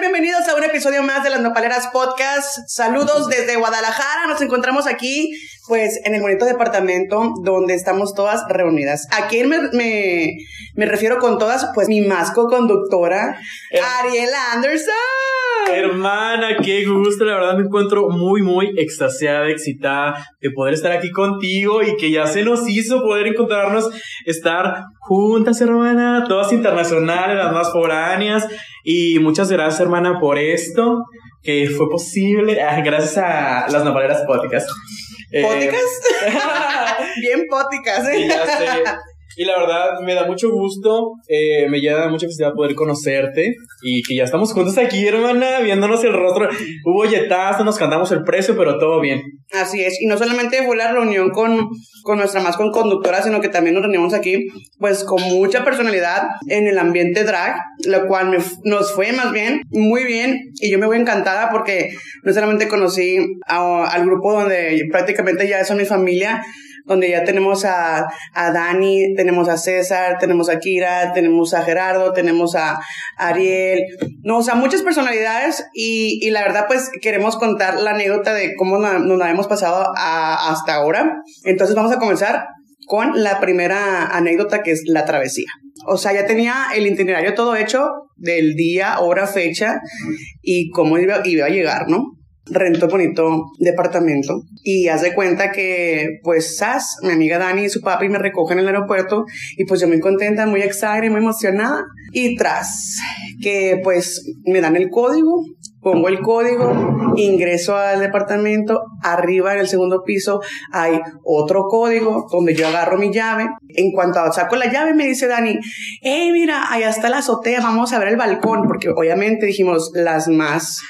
Bienvenidos a un episodio más de las Nopaleras Podcast. Saludos desde Guadalajara. Nos encontramos aquí, pues, en el bonito departamento donde estamos todas reunidas. ¿A quién me, me, me refiero con todas? Pues mi más co-conductora, Ariela Anderson. Hermana, qué gusto, la verdad me encuentro muy, muy extasiada, excitada de poder estar aquí contigo y que ya se nos hizo poder encontrarnos, estar juntas, hermana, todas internacionales, las más foráneas. Y muchas gracias, hermana, por esto que fue posible ah, gracias a las Navaleras Póticas. ¿Póticas? Eh, Bien póticas, ¿eh? ya sé. Y la verdad, me da mucho gusto, eh, me llena mucha felicidad poder conocerte y que ya estamos juntos aquí, hermana, viéndonos el rostro. Hubo yetazo, nos cantamos el precio, pero todo bien. Así es, y no solamente fue la reunión con, con nuestra más con conductora, sino que también nos reunimos aquí, pues con mucha personalidad en el ambiente drag, lo cual nos fue más bien muy bien y yo me voy encantada porque no solamente conocí al grupo donde prácticamente ya son mi familia, donde ya tenemos a, a Dani, tenemos a César, tenemos a Kira, tenemos a Gerardo, tenemos a Ariel, no, o sea, muchas personalidades y, y la verdad pues queremos contar la anécdota de cómo nos la hemos pasado hasta ahora. Entonces vamos a comenzar con la primera anécdota que es la travesía. O sea, ya tenía el itinerario todo hecho del día, hora, fecha y cómo iba, iba a llegar, ¿no? Rentó bonito departamento y hace cuenta que pues Sas, mi amiga Dani y su papi me recogen en el aeropuerto y pues yo muy contenta, muy excited, muy emocionada y tras que pues me dan el código, pongo el código, ingreso al departamento, arriba en el segundo piso hay otro código donde yo agarro mi llave. En cuanto saco la llave me dice Dani, hey mira, allá está la azotea, vamos a ver el balcón, porque obviamente dijimos las más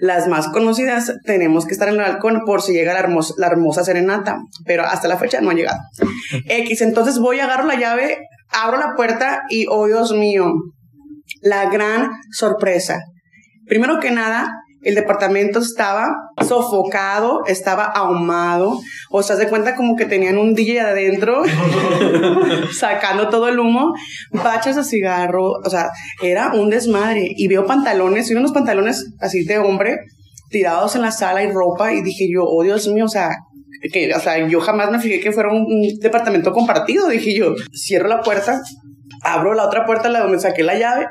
las más conocidas tenemos que estar en el balcón por si llega la hermosa, la hermosa serenata, pero hasta la fecha no ha llegado. X, entonces voy, agarro la llave, abro la puerta y, oh Dios mío, la gran sorpresa. Primero que nada, el departamento estaba sofocado, estaba ahumado. O sea, se cuenta como que tenían un DJ adentro sacando todo el humo, bachas de cigarro. O sea, era un desmadre. Y veo pantalones, y unos pantalones así de hombre tirados en la sala y ropa. Y dije yo, oh Dios mío, o sea, que, o sea, yo jamás me fijé que fuera un, departamento compartido. Dije yo, cierro la puerta, abro la otra puerta, la donde saqué la llave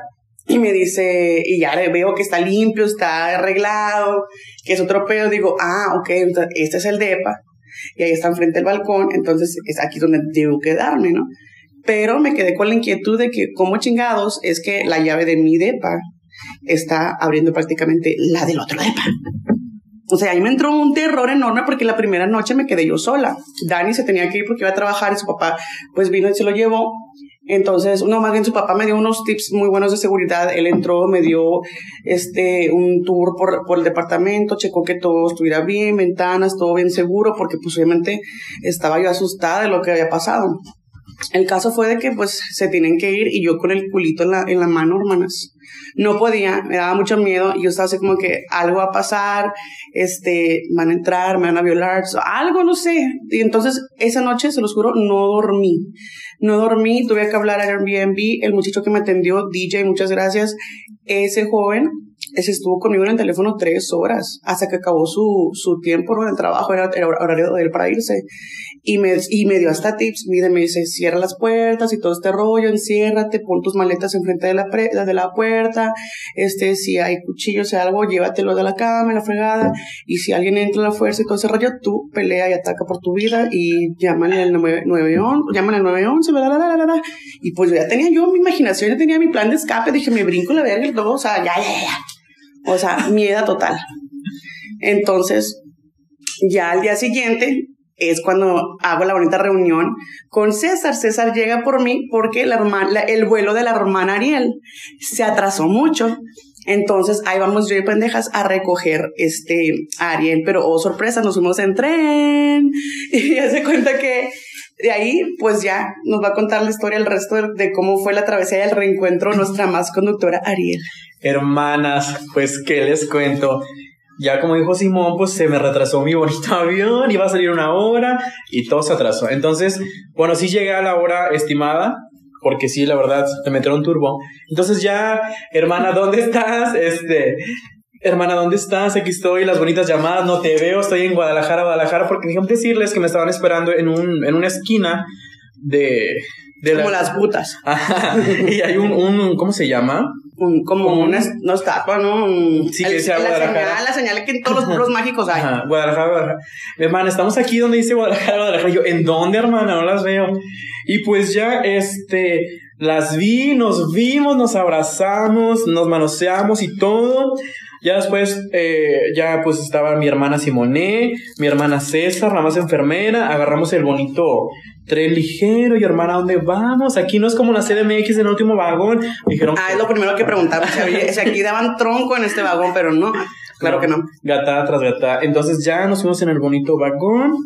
y me dice, y ya veo que está limpio, está arreglado, que es otro pedo. Digo, ah, ok, este es el DEPA. Y ahí está enfrente del balcón, entonces es aquí donde debo quedarme, ¿no? Pero me quedé con la inquietud de que, ¿cómo chingados es que la llave de mi DEPA está abriendo prácticamente la del otro DEPA? O sea, ahí me entró un terror enorme porque la primera noche me quedé yo sola. Dani se tenía que ir porque iba a trabajar y su papá pues vino y se lo llevó. Entonces, no, más bien su papá me dio unos tips muy buenos de seguridad. Él entró, me dio este un tour por, por el departamento, checó que todo estuviera bien, ventanas, todo bien seguro, porque pues obviamente estaba yo asustada de lo que había pasado. El caso fue de que pues se tienen que ir y yo con el culito en la, en la mano, hermanas. No podía, me daba mucho miedo y yo estaba así como que algo va a pasar, este, van a entrar, me van a violar, algo, no sé. Y entonces esa noche, se los juro, no dormí. No dormí, tuve que hablar a Airbnb, el muchacho que me atendió, DJ, muchas gracias, ese joven, ese estuvo conmigo en el teléfono tres horas hasta que acabó su, su tiempo en el trabajo, era el horario de él para irse. Y me, y me dio hasta tips, mire, me dice, cierra las puertas y todo este rollo, enciérrate, pon tus maletas enfrente de la, de la puerta, este, si hay cuchillos o algo, llévatelo de la cama, la fregada, y si alguien entra a la fuerza y todo ese rollo, tú pelea y ataca por tu vida y llámale al 911, llámale al 911, la, la, la, la, la, y pues ya tenía yo mi imaginación, ya tenía mi plan de escape, dije, me brinco la verga y todo, o sea, ya, ya, ya, o sea, miedo total. Entonces, ya al día siguiente, es cuando hago la bonita reunión con César. César llega por mí porque el vuelo de la hermana Ariel se atrasó mucho. Entonces ahí vamos yo y pendejas a recoger este a Ariel, pero oh sorpresa, nos fuimos en tren y ya se cuenta que de ahí pues ya nos va a contar la historia el resto de, cómo fue la travesía y el reencuentro nuestra más conductora Ariel. Hermanas, pues qué les cuento ya como dijo Simón, pues se me retrasó mi bonito avión, iba a salir una hora y todo se atrasó. Entonces, bueno, sí llegué a la hora estimada, porque sí, la verdad, te metieron turbo. Entonces ya, hermana, ¿dónde estás? Este, hermana, ¿dónde estás? Aquí estoy, las bonitas llamadas, no te veo, estoy en Guadalajara, Guadalajara, porque déjame decirles que me estaban esperando en, un, en una esquina de... de Como las putas. Ajá, y hay un, un, ¿cómo se llama? Un- como Como una, un- no estatua, ¿no? Un- Sí, que el- decía la Guadalajara. señal, la señal que en todos los pueblos mágicos hay. Ajá, Guadalajara, Guadalajara. Hermana, estamos aquí donde dice Guadalajara, Guadalajara. Yo, ¿en dónde, hermana? No las veo. Y pues ya, este, las vi, nos vimos, nos abrazamos, nos manoseamos y todo. Ya después, eh, ya pues estaba mi hermana Simone, mi hermana César, la más enfermera. Agarramos el bonito tren ligero. Y hermana, ¿a dónde vamos? Aquí no es como la CDMX en el último vagón. Dijeron, Ah, es lo primero que si, había- si aquí daban tronco en este vagón, pero no, claro que no. Gata tras gata. Entonces ya nos fuimos en el bonito vagón.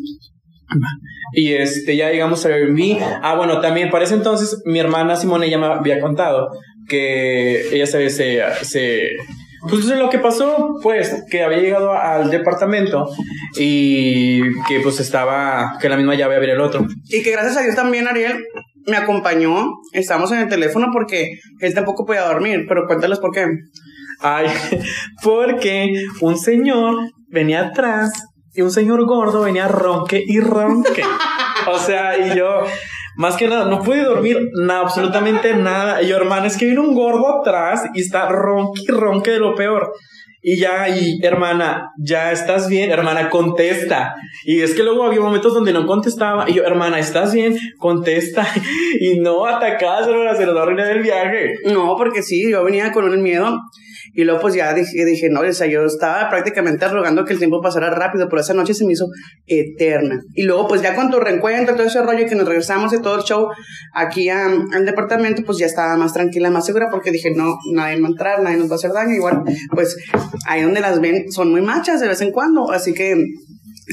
Y este, ya llegamos a Airbnb. Ah, bueno, también para ese entonces mi hermana Simone ya me había contado que ella se, se, se pues lo que pasó, pues, que había llegado al departamento y que pues estaba, que la misma llave abría el otro. Y que gracias a Dios también Ariel me acompañó, estábamos en el teléfono porque él tampoco podía dormir, pero cuéntales por qué. Ay, porque un señor venía atrás y un señor gordo venía ronque y ronque. O sea, y yo, más que nada, no pude dormir nada, absolutamente nada. Y yo, hermana, es que viene un gordo atrás y está ronque y ronque de lo peor. Y ya, y hermana, ya estás bien, hermana, contesta. Y es que luego había momentos donde no contestaba. Y yo, hermana, ¿estás bien? Contesta. Y no atacás, hermana, se nos va a arruinar viaje. No, porque sí, yo venía con el miedo y luego pues ya dije, dije, no, o sea, yo estaba prácticamente rogando que el tiempo pasara rápido, pero esa noche se me hizo eterna. Y luego pues ya con tu reencuentro, todo ese rollo que nos regresamos y todo el show aquí a- al departamento, pues ya estaba más tranquila, más segura porque dije, no, nadie va a entrar, nadie nos va a hacer daño. Igual, pues ahí donde las ven son muy machas de vez en cuando, así que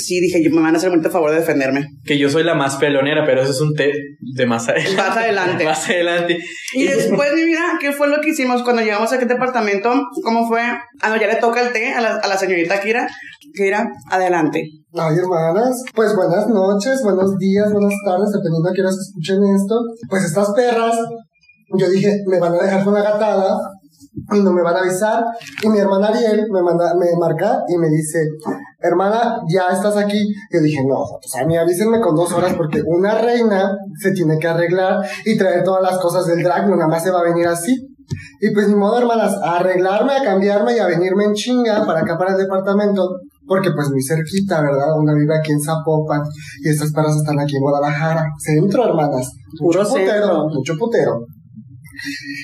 sí, dije, me van a hacer mucho favor de defenderme. que yo soy la más pelonera, pero eso es un té de más adelante. Más adelante. más adelante. Y después, mi vida, ¿qué fue lo que hicimos cuando llegamos a aquel departamento? ¿Cómo fue? Ah, no, ya le toca el té a la, a la señorita Kira. Kira, adelante. Ay, hermanas, pues buenas noches, buenos días, buenas tardes, dependiendo a qué horas escuchen esto. Pues estas perras, yo dije, me van a dejar con la gatada y no me van a avisar. Y mi hermana Ariel me manda, me marca y me dice, hermana, ya estás aquí. Yo dije, no, sea, a mí avísenme con dos horas porque una reina se tiene que arreglar y traer todas las cosas del drag, no nada más se va a venir así. Y pues ni modo, hermanas, a arreglarme, a cambiarme y a venirme en chinga para acá, para el departamento. Porque pues muy cerquita, ¿verdad? Una vive aquí en Zapopan y estas perras están aquí en Guadalajara. Centro, hermanas. Mucho Puro putero, centro. mucho putero.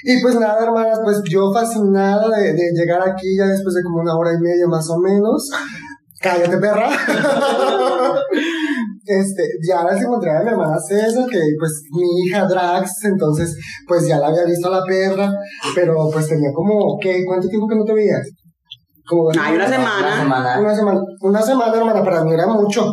Y pues nada, hermanas, pues yo fascinada de, de llegar aquí ya después de como una hora y media más o menos. Cállate, perra. este, ya las encontré a mi hermana César, que pues mi hija Drax, entonces pues ya la había visto a la perra, pero pues tenía como, ¿qué? ¿Cuánto tiempo que no te veías? Como Ay, una semana. una semana, una semana, hermana, para mí era mucho.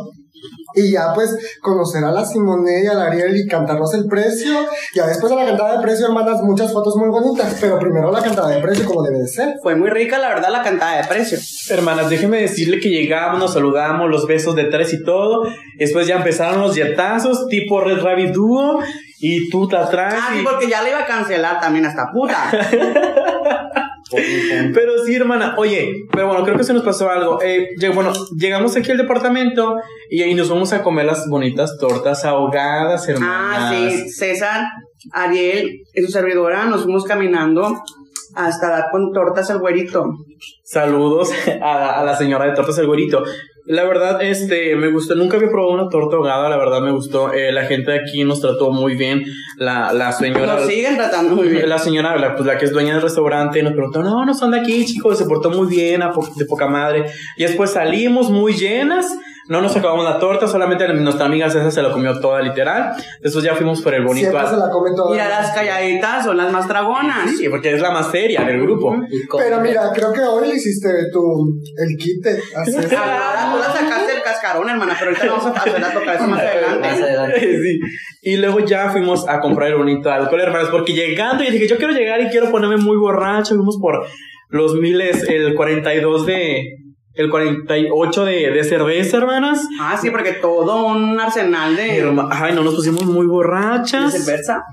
Y ya, pues, conocer a la Simone y a la Ariel y cantarnos el precio. Ya después de la cantada de precio, hermanas, muchas fotos muy bonitas. Pero primero la cantada de precio, como debe de ser. Fue muy rica, la verdad, la cantada de precio. Hermanas, déjenme decirle que llegamos, nos saludamos, los besos de tres y todo. Después ya empezaron los yetazos, tipo Red Rabbit Duo. Y tú te atrás. Ah, sí, y- porque ya le iba a cancelar también hasta puta. Pero sí, hermana. Oye, pero bueno, creo que se nos pasó algo. Eh, bueno, llegamos aquí al departamento y ahí nos vamos a comer las bonitas tortas ahogadas, hermanas. Ah, sí, César, Ariel y su servidora nos fuimos caminando hasta dar con tortas al güerito. Saludos a, a la señora de Tortas El Güerito. La verdad, este, me gustó. Nunca había probado una torta ahogada, la verdad me gustó. Eh, la gente de aquí nos trató muy bien. La, la señora. Nos siguen tratando muy bien. La señora, la, pues la que es dueña del restaurante, nos preguntó, no, no son de aquí, chicos, se portó muy bien, a po- de poca madre. Y después salimos muy llenas, no nos acabamos la torta, solamente nuestra amiga César se la comió toda, literal. Después ya fuimos por el bonito. Siempre se la come toda. Mira, las calladitas son las más dragonas. Sí, porque es la más seria del grupo. Pero mira, creo que hoy le hiciste tu, el quite. Ahora tú la sacaste del cascarón, hermana, pero ahorita vamos a hacerla tocar eso más Más adelante. sí. Y luego ya fuimos a comprar el bonito alcohol, hermanos, porque llegando, yo dije, yo quiero llegar y quiero ponerme muy borracho. Fuimos por los miles, el 42 de. El 48 de, de cerveza, hermanas. Ah, sí, porque todo un arsenal de, Herma- Ay, no nos pusimos muy de borrachas. cerveza.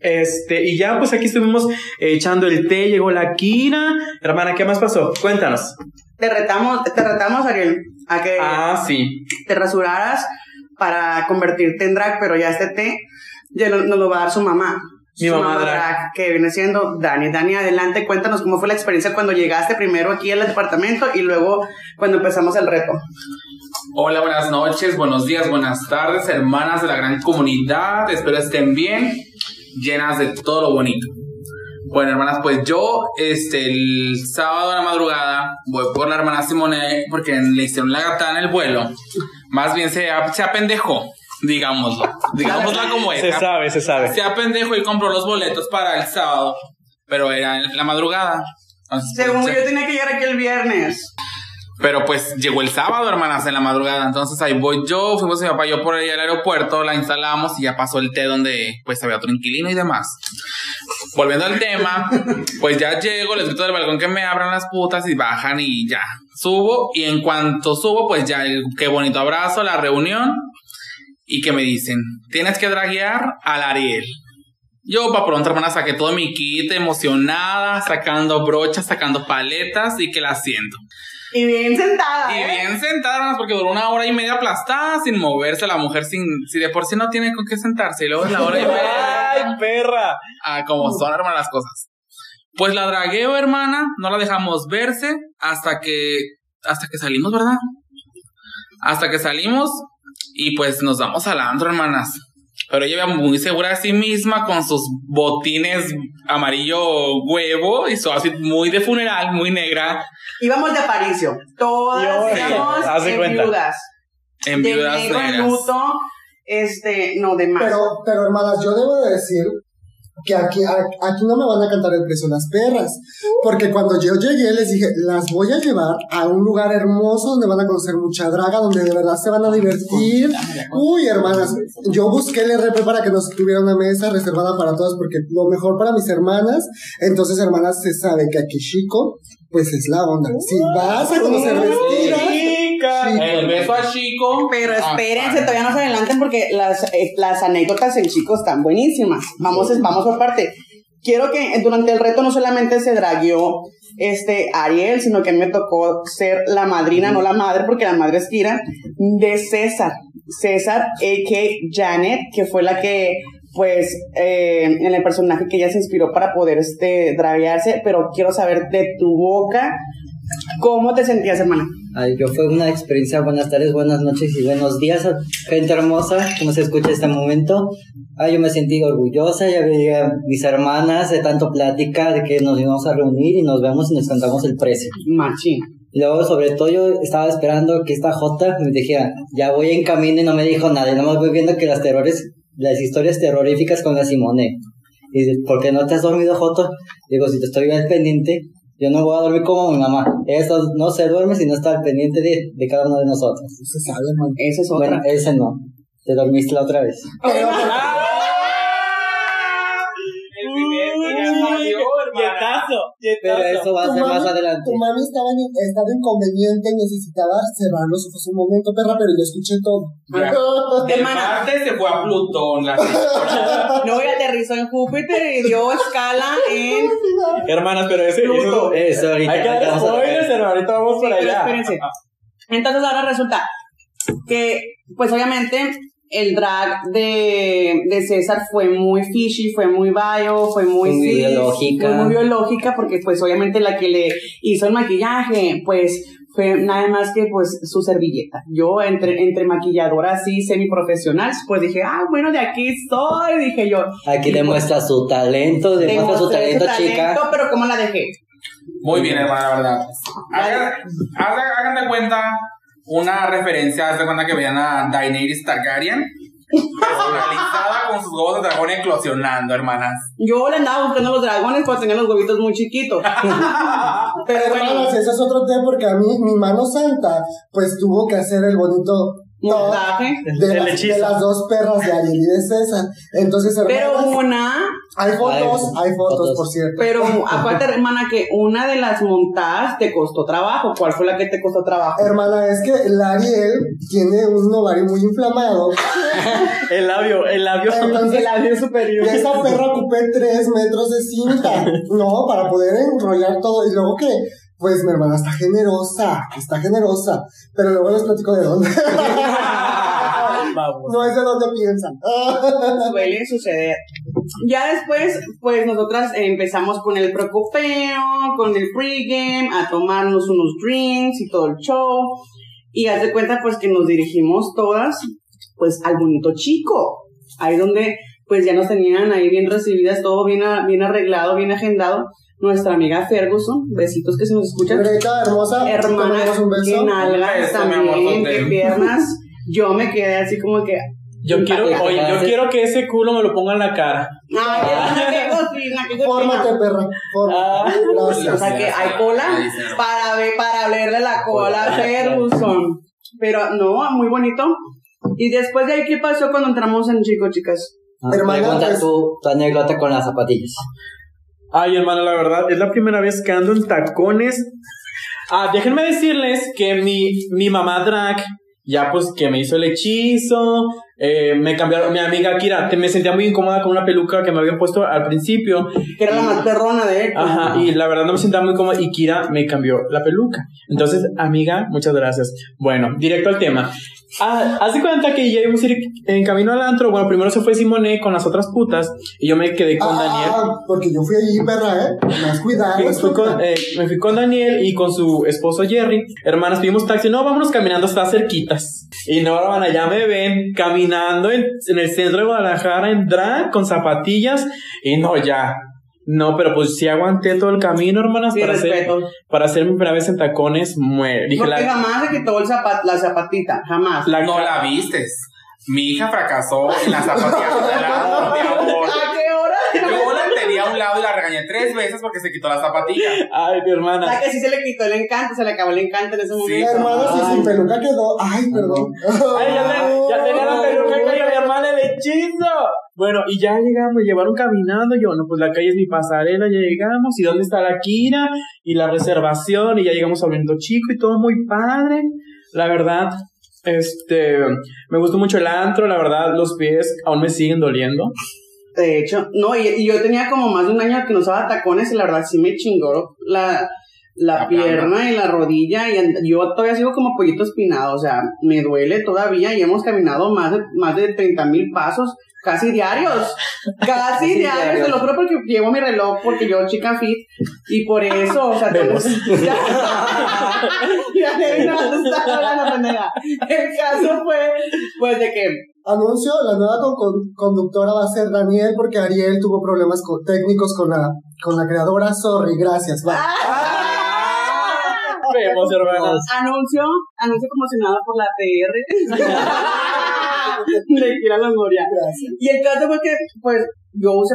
Este, y ya pues aquí estuvimos echando el té, llegó la Kira. Hermana, ¿qué más pasó? Cuéntanos. Te retamos, te retamos, Ariel, a que Ah, sí. te rasuraras para convertirte en drag, pero ya este té ya nos lo va a dar su mamá. Mi mamá drag. que viene siendo Dani. Dani, adelante, cuéntanos cómo fue la experiencia cuando llegaste primero aquí al departamento y luego cuando empezamos el reto. Hola, buenas noches, buenos días, buenas tardes, hermanas de la gran comunidad. Espero estén bien, llenas de todo lo bonito. Bueno, hermanas, pues yo, este, el sábado a la madrugada, voy por la hermana Simone porque le hicieron la gata en el vuelo. Más bien se, se apendejó, digámoslo. Digámoslo como es. Se sabe, se sabe. Se apendejó y compró los boletos para el sábado, pero era en la madrugada. Entonces, pues, Según se- yo tenía que llegar aquí el viernes. pero pues llegó el sábado, hermanas, en la madrugada. Entonces ahí voy yo, fuimos mi papá y yo por ahí al aeropuerto, la instalamos y ya pasó el té donde pues había otro inquilino y demás. Volviendo al tema, pues ya llego, les grito del balcón que me abran las putas y bajan y ya. Subo y en cuanto subo, pues ya el qué bonito abrazo, la reunión y que me dicen, tienes que draguear al Ariel. Yo, para pronto, hermana, saqué todo mi kit emocionada, sacando brochas, sacando paletas y que la siento. Y bien sentada. Y ¿eh? bien sentada, hermanas, porque duró una hora y media aplastada sin moverse la mujer, sin, si de por sí no tiene con qué sentarse, y luego es la hora y media. ¡Ay, perra! Ah, como son, hermanas, las cosas. Pues la dragueo, hermana, no la dejamos verse hasta que, hasta que salimos, ¿verdad? Hasta que salimos y pues nos vamos al antro, hermanas. Pero ella iba muy segura de sí misma con sus botines amarillo huevo y su outfit muy de funeral, muy negra, Íbamos de Aparicio. Todas íbamos de en cuenta. viudas. en de viudas negro, en negras. luto, este, no, de más. Pero, pero hermanas, yo debo de decir que aquí, a- aquí no me van a cantar el precio las perras. Porque cuando yo llegué les dije, las voy a llevar a un lugar hermoso donde van a conocer mucha draga, donde de verdad se van a divertir. Uy, hermanas, yo busqué el RP para que nos tuviera una mesa reservada para todas, porque lo mejor para mis hermanas. Entonces, hermanas, se sabe que aquí chico, pues es la onda. Si vas a conocer vestidas, Chica. Sí. El beso a Chico. Pero Ah, espérense, ah. todavía no se adelanten porque las, eh, las anécdotas en chicos están buenísimas. Vamos, vamos por parte. Quiero que durante el reto no solamente se dragueó este Ariel, sino que me tocó ser la madrina, no la madre, porque la madre es Kira, de César. César, a.k. Janet, que fue la que, pues, eh, en el personaje que ella se inspiró para poder este, draguearse, pero quiero saber de tu boca, ¿cómo te sentías, hermana? Ay, yo fue una experiencia, buenas tardes, buenas noches y buenos días, gente hermosa, como se escucha este momento. Ay, yo me sentí orgullosa, ya veía a mis hermanas de tanto plática, de que nos íbamos a reunir y nos vemos y nos cantamos el precio. Machín. Y luego, sobre todo, yo estaba esperando que esta Jota me dijera, ya voy en camino y no me dijo nada. Y nomás voy viendo que las terrores, las historias terroríficas con la Simone. Y dice, ¿por qué no te has dormido, Jota? Digo, si te estoy al pendiente, yo no voy a dormir como mi mamá. Ella no se duerme si no está al pendiente de, de cada uno de nosotros. no se sabe. Esa es otra. Bueno, ese no. Te dormiste la otra vez. Pero, El primer que ya salió, hermana. Pero eso va a ser más adelante. Tu mami estaba en estado inconveniente y necesitaba cerrar los ojos un momento, perra, pero yo escuché todo. De. Marte se fue a Plutón, la señora. No, y aterrizó en Júpiter y dio escala en. Hermanas, pero ese. Pluto. Eso, Eso ahorita. hay que dar spoilers, hermano. Ahorita vamos Sí, por allá. Entonces ahora resulta que, pues obviamente, el drag de, de César fue muy fishy, fue muy bio, fue muy, Muy cis, biológica. Fue muy biológica porque, pues obviamente, la que le hizo el maquillaje, pues fue nada más que pues su servilleta. Yo entre, entre maquilladora así semiprofesional, pues dije, ah, bueno, de aquí estoy, dije yo. Aquí Y, demuestra su talento, pues, demuestra su talento, chica. pero ¿cómo la dejé? Muy bien, hermana, la verdad. Hagan de cuenta una referencia, haz de cuenta que vean a Daenerys Targaryen personalizada con sus huevos de dragón eclosionando, hermanas. Yo le andaba buscando los dragones cuando tenía los huevitos muy chiquitos. Pero bueno, Hermanas, ese es otro tema porque a mí, mi mano santa, pues tuvo que hacer el bonito montaje. de, El las, de las dos perras de Ariel y de César. Entonces, Pero hermanas, una, hay fotos, Hay hay fotos, fotos. por cierto. pero acuérdate, hermana, que una de las montadas te costó trabajo. ¿Cuál fue la que te costó trabajo? Hermana, es que la Ariel tiene un ovario muy inflamado. El labio, el labio. Entonces, El labio superior. de esa perra ocupé tres metros de cinta. No, para poder enrollar todo. Y luego que, pues mi hermana está generosa, está generosa. Pero luego les platico de dónde. Vamos. no es de dónde piensan. Suele suceder. Ya después, pues nosotras empezamos con el preocupeo, con el pregame, a tomarnos unos drinks y todo el show. Y haz de cuenta, pues que nos dirigimos todas, pues al bonito chico. Ahí donde, pues ya nos tenían ahí bien recibidas, todo bien, a- bien arreglado, bien agendado. Nuestra amiga Ferguson, besitos que se nos escuchan. Greta, hermosa. Hermana, un beso. nalgas amor, también, qué piernas. Yo me quedé así como que, Yo quiero, Oye, yo quiero que ese culo me lo ponga en la cara. ay, hermana, qué. Fórmate, perra. Fórmate. Ah. Gracias. O sea que hay cola para ver, para verle la cola a Ferguson. Pero no, muy bonito. Y después de ahí, ¿qué pasó cuando entramos en Chico, chicas? Ah, Hermana, pregunta pues- tu, tu anécdota con las zapatillas. Ay, hermano, la verdad, es la primera vez que ando en tacones. Ah, déjenme decirles que mi, mi mamá drag, ya pues que me hizo el hechizo, eh, me cambiaron, mi amiga Kira, te- me sentía muy incómoda con una peluca que me habían puesto al principio. Que era la más perrona de él. Ajá, y la verdad no me sentía muy cómoda y Kira me cambió la peluca. Entonces, amiga, muchas gracias. Bueno, directo al tema. Ah, hace cuenta que ya íbamos a ir en camino al antro. Bueno, primero se fue Simone con las otras putas y yo me quedé con Daniel. Ah, porque yo fui allí, perra, ¿eh? Me has cuidado. Fui- fui con- eh, me fui con Daniel y con su esposo Jerry. Hermanas, pedimos taxi. No, vámonos caminando hasta cerquitas. Y no, hermana, ya me ven caminando en, en el centro de Guadalajara en drag con zapatillas. Y no, ya. No, pero pues sí aguanté todo el camino, hermanas, Sí, para hacer, respeto. para hacer mi primera vez en tacones. Muere. Dije, Porque la, jamás se quitó el zapat, la zapatita, jamás. la- No la vistes. Mi hija fracasó en la zapatilla de lado, mi amor. ¿A qué hora? Yo la tenía a un lado y la regañé tres veces porque se quitó la zapatilla. Ay, mi O hermana. sea, que sí se le quitó el encanto, se le acabó el encanto en ese momento. Hermano, si Ay. sin peluca quedó. Ay, perdón. Ay, ya, te- ya tenía la peluca que yo mi hermana el hechizo. Bueno, y ya llegamos, me llevaron caminando. Yo, no, pues la calle es mi pasarela, ya llegamos. ¿Y dónde está la Kira? Y la reservación. Y ya llegamos a Chico y todo muy padre. La verdad, este, me gustó mucho el antro. La verdad, los pies aún me siguen doliendo. De hecho, no, y, y yo tenía como más de un año que no usaba tacones y la verdad sí me chingó la, la, La pierna y la rodilla y yo todavía sigo como pollito espinado, o sea, me duele todavía y hemos caminado más de, más de 30 mil pasos, casi diarios, casi diarios, diarios. te lo juro porque llevo mi reloj porque yo chica fit y por eso, o sea, Vemos. ya, ya, ya, no, hablando, pendeja. El caso fue, pues, de que Anuncio, la nueva con- con- conductora va a ser Daniel porque Ariel tuvo problemas co- técnicos con la, con la creadora. Sorry, gracias. Bye. Vemos, hermanas. Anuncio, anuncio promocionado por la PR. Le quiero la memoria. Gracias. Y el caso fue que, pues, yo, usé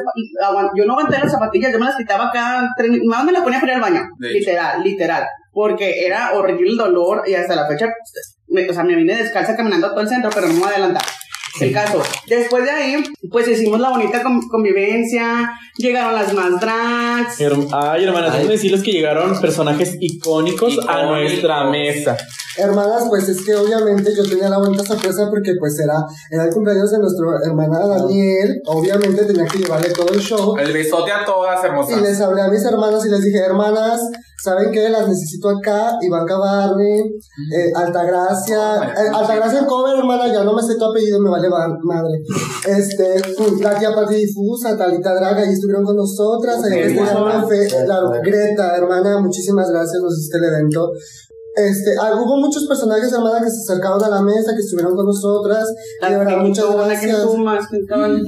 yo no aguanté las zapatillas, yo me las quitaba cada tres más me las ponía para ir al baño. Literal, literal. Porque era horrible el dolor y hasta la fecha, me- o sea, me vine descalza caminando a todo el centro, pero no me voy a adelantar. El caso. Después de ahí, pues hicimos la bonita con- convivencia, llegaron las más drags. Ay, hermanas, déjenme decirles que llegaron personajes icónicos, a nuestra mesa. Hermanas, pues es que obviamente yo tenía la bonita sorpresa porque pues era, era el cumpleaños de nuestra hermana Daniel. Obviamente tenía que llevarle todo el show. El besote a todas, Y hermosas. les hablé a mis hermanas y les dije, hermanas, ¿saben qué? Las necesito acá. Ivanka Barney, eh, Altagracia. Eh, Altagracia en cover, hermana, ya no me sé tu apellido, me vale va- madre. Este, mm, la tía Pati Difusa, Talita Draga, y estuvieron con nosotras. Ahí festejaron la Greta, hermana, muchísimas gracias, nos hiciste el evento. Este, ah, hubo muchos personajes, hermana, que se acercaron a la mesa, que estuvieron con nosotras. Y de verdad, muchas pequeñitona que gracias. sumas, que estaban-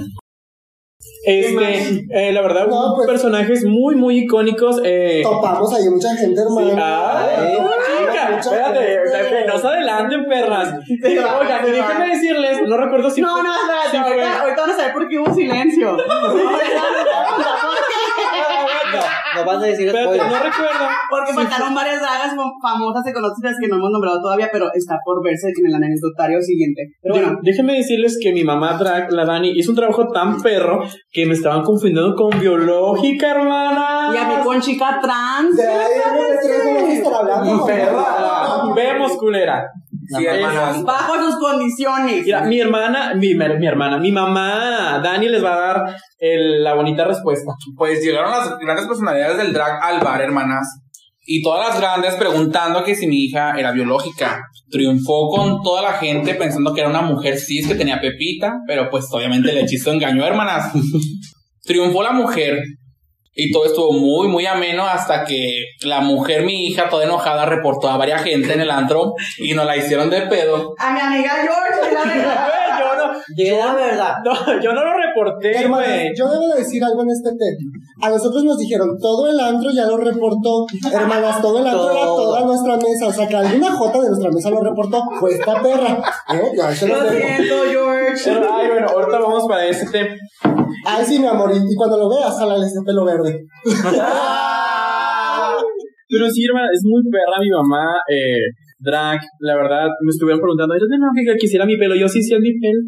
Este, eh, la verdad, No, hubo pues- personajes muy, muy icónicos. Eh, Topamos ahí mucha gente, hermana. Ay, Topamos chica, mucha espérate, no se adelanten, perras. Se déjenme decirles, no recuerdo si No, fue- no, espérate, si ahorita, ahorita van a saber por qué hubo silencio. Aguanta. No vas a decir spoiler. no recuerdo. Porque faltaron varias dragas fam- famosas y conocidas que no hemos nombrado todavía, pero está por verse en el anecdotario siguiente. Pero bueno, Bueno, déjenme decirles que mi mamá drag, la Dani, hizo un trabajo tan perro que me estaban confundiendo con biológica, hermana. y a mí con chica trans. De ahí no de. Vemos, culera. Sí. Bajo sus condiciones. Mira, mi hermana, mi, mi hermana, mi mamá, Dani les va a dar el- la bonita respuesta. Pues llegaron las grandes personalidades del drag al bar, hermanas. Y todas las grandes preguntando que si mi hija era biológica. Triunfó con toda la gente pensando que era una mujer cis que tenía pepita, pero pues obviamente el hechizo engañó, hermanas. Triunfó la mujer. Y todo estuvo muy, muy ameno hasta que la mujer, mi hija, toda enojada, reportó a varias gente en el antro y nos la hicieron de pedo. A mi amiga George, la verdad. Güey, yo no, Di la verdad. no, yo no lo reporté, Hermanas, güey. yo debo de decir algo en este tema. A nosotros nos dijeron, todo el antro ya lo reportó. Hermanas, todo el antro era Todo. toda nuestra mesa. O sea, que alguna jota de nuestra mesa lo reportó. Fue esta perra. ¿Eh? Ya, se lo Lo dejo. siento, George. Pero, ay, bueno, ahorita vamos para ese tema. Ay, sí, mi amor. Y, y cuando lo veas, jálale ese pelo verde. Pero sí, hermana, es muy perra mi mamá, eh, drag. La verdad, me estuvieron preguntando, ¿eres de no que quisiera mi pelo? Yo sí, sí, es mi pelo.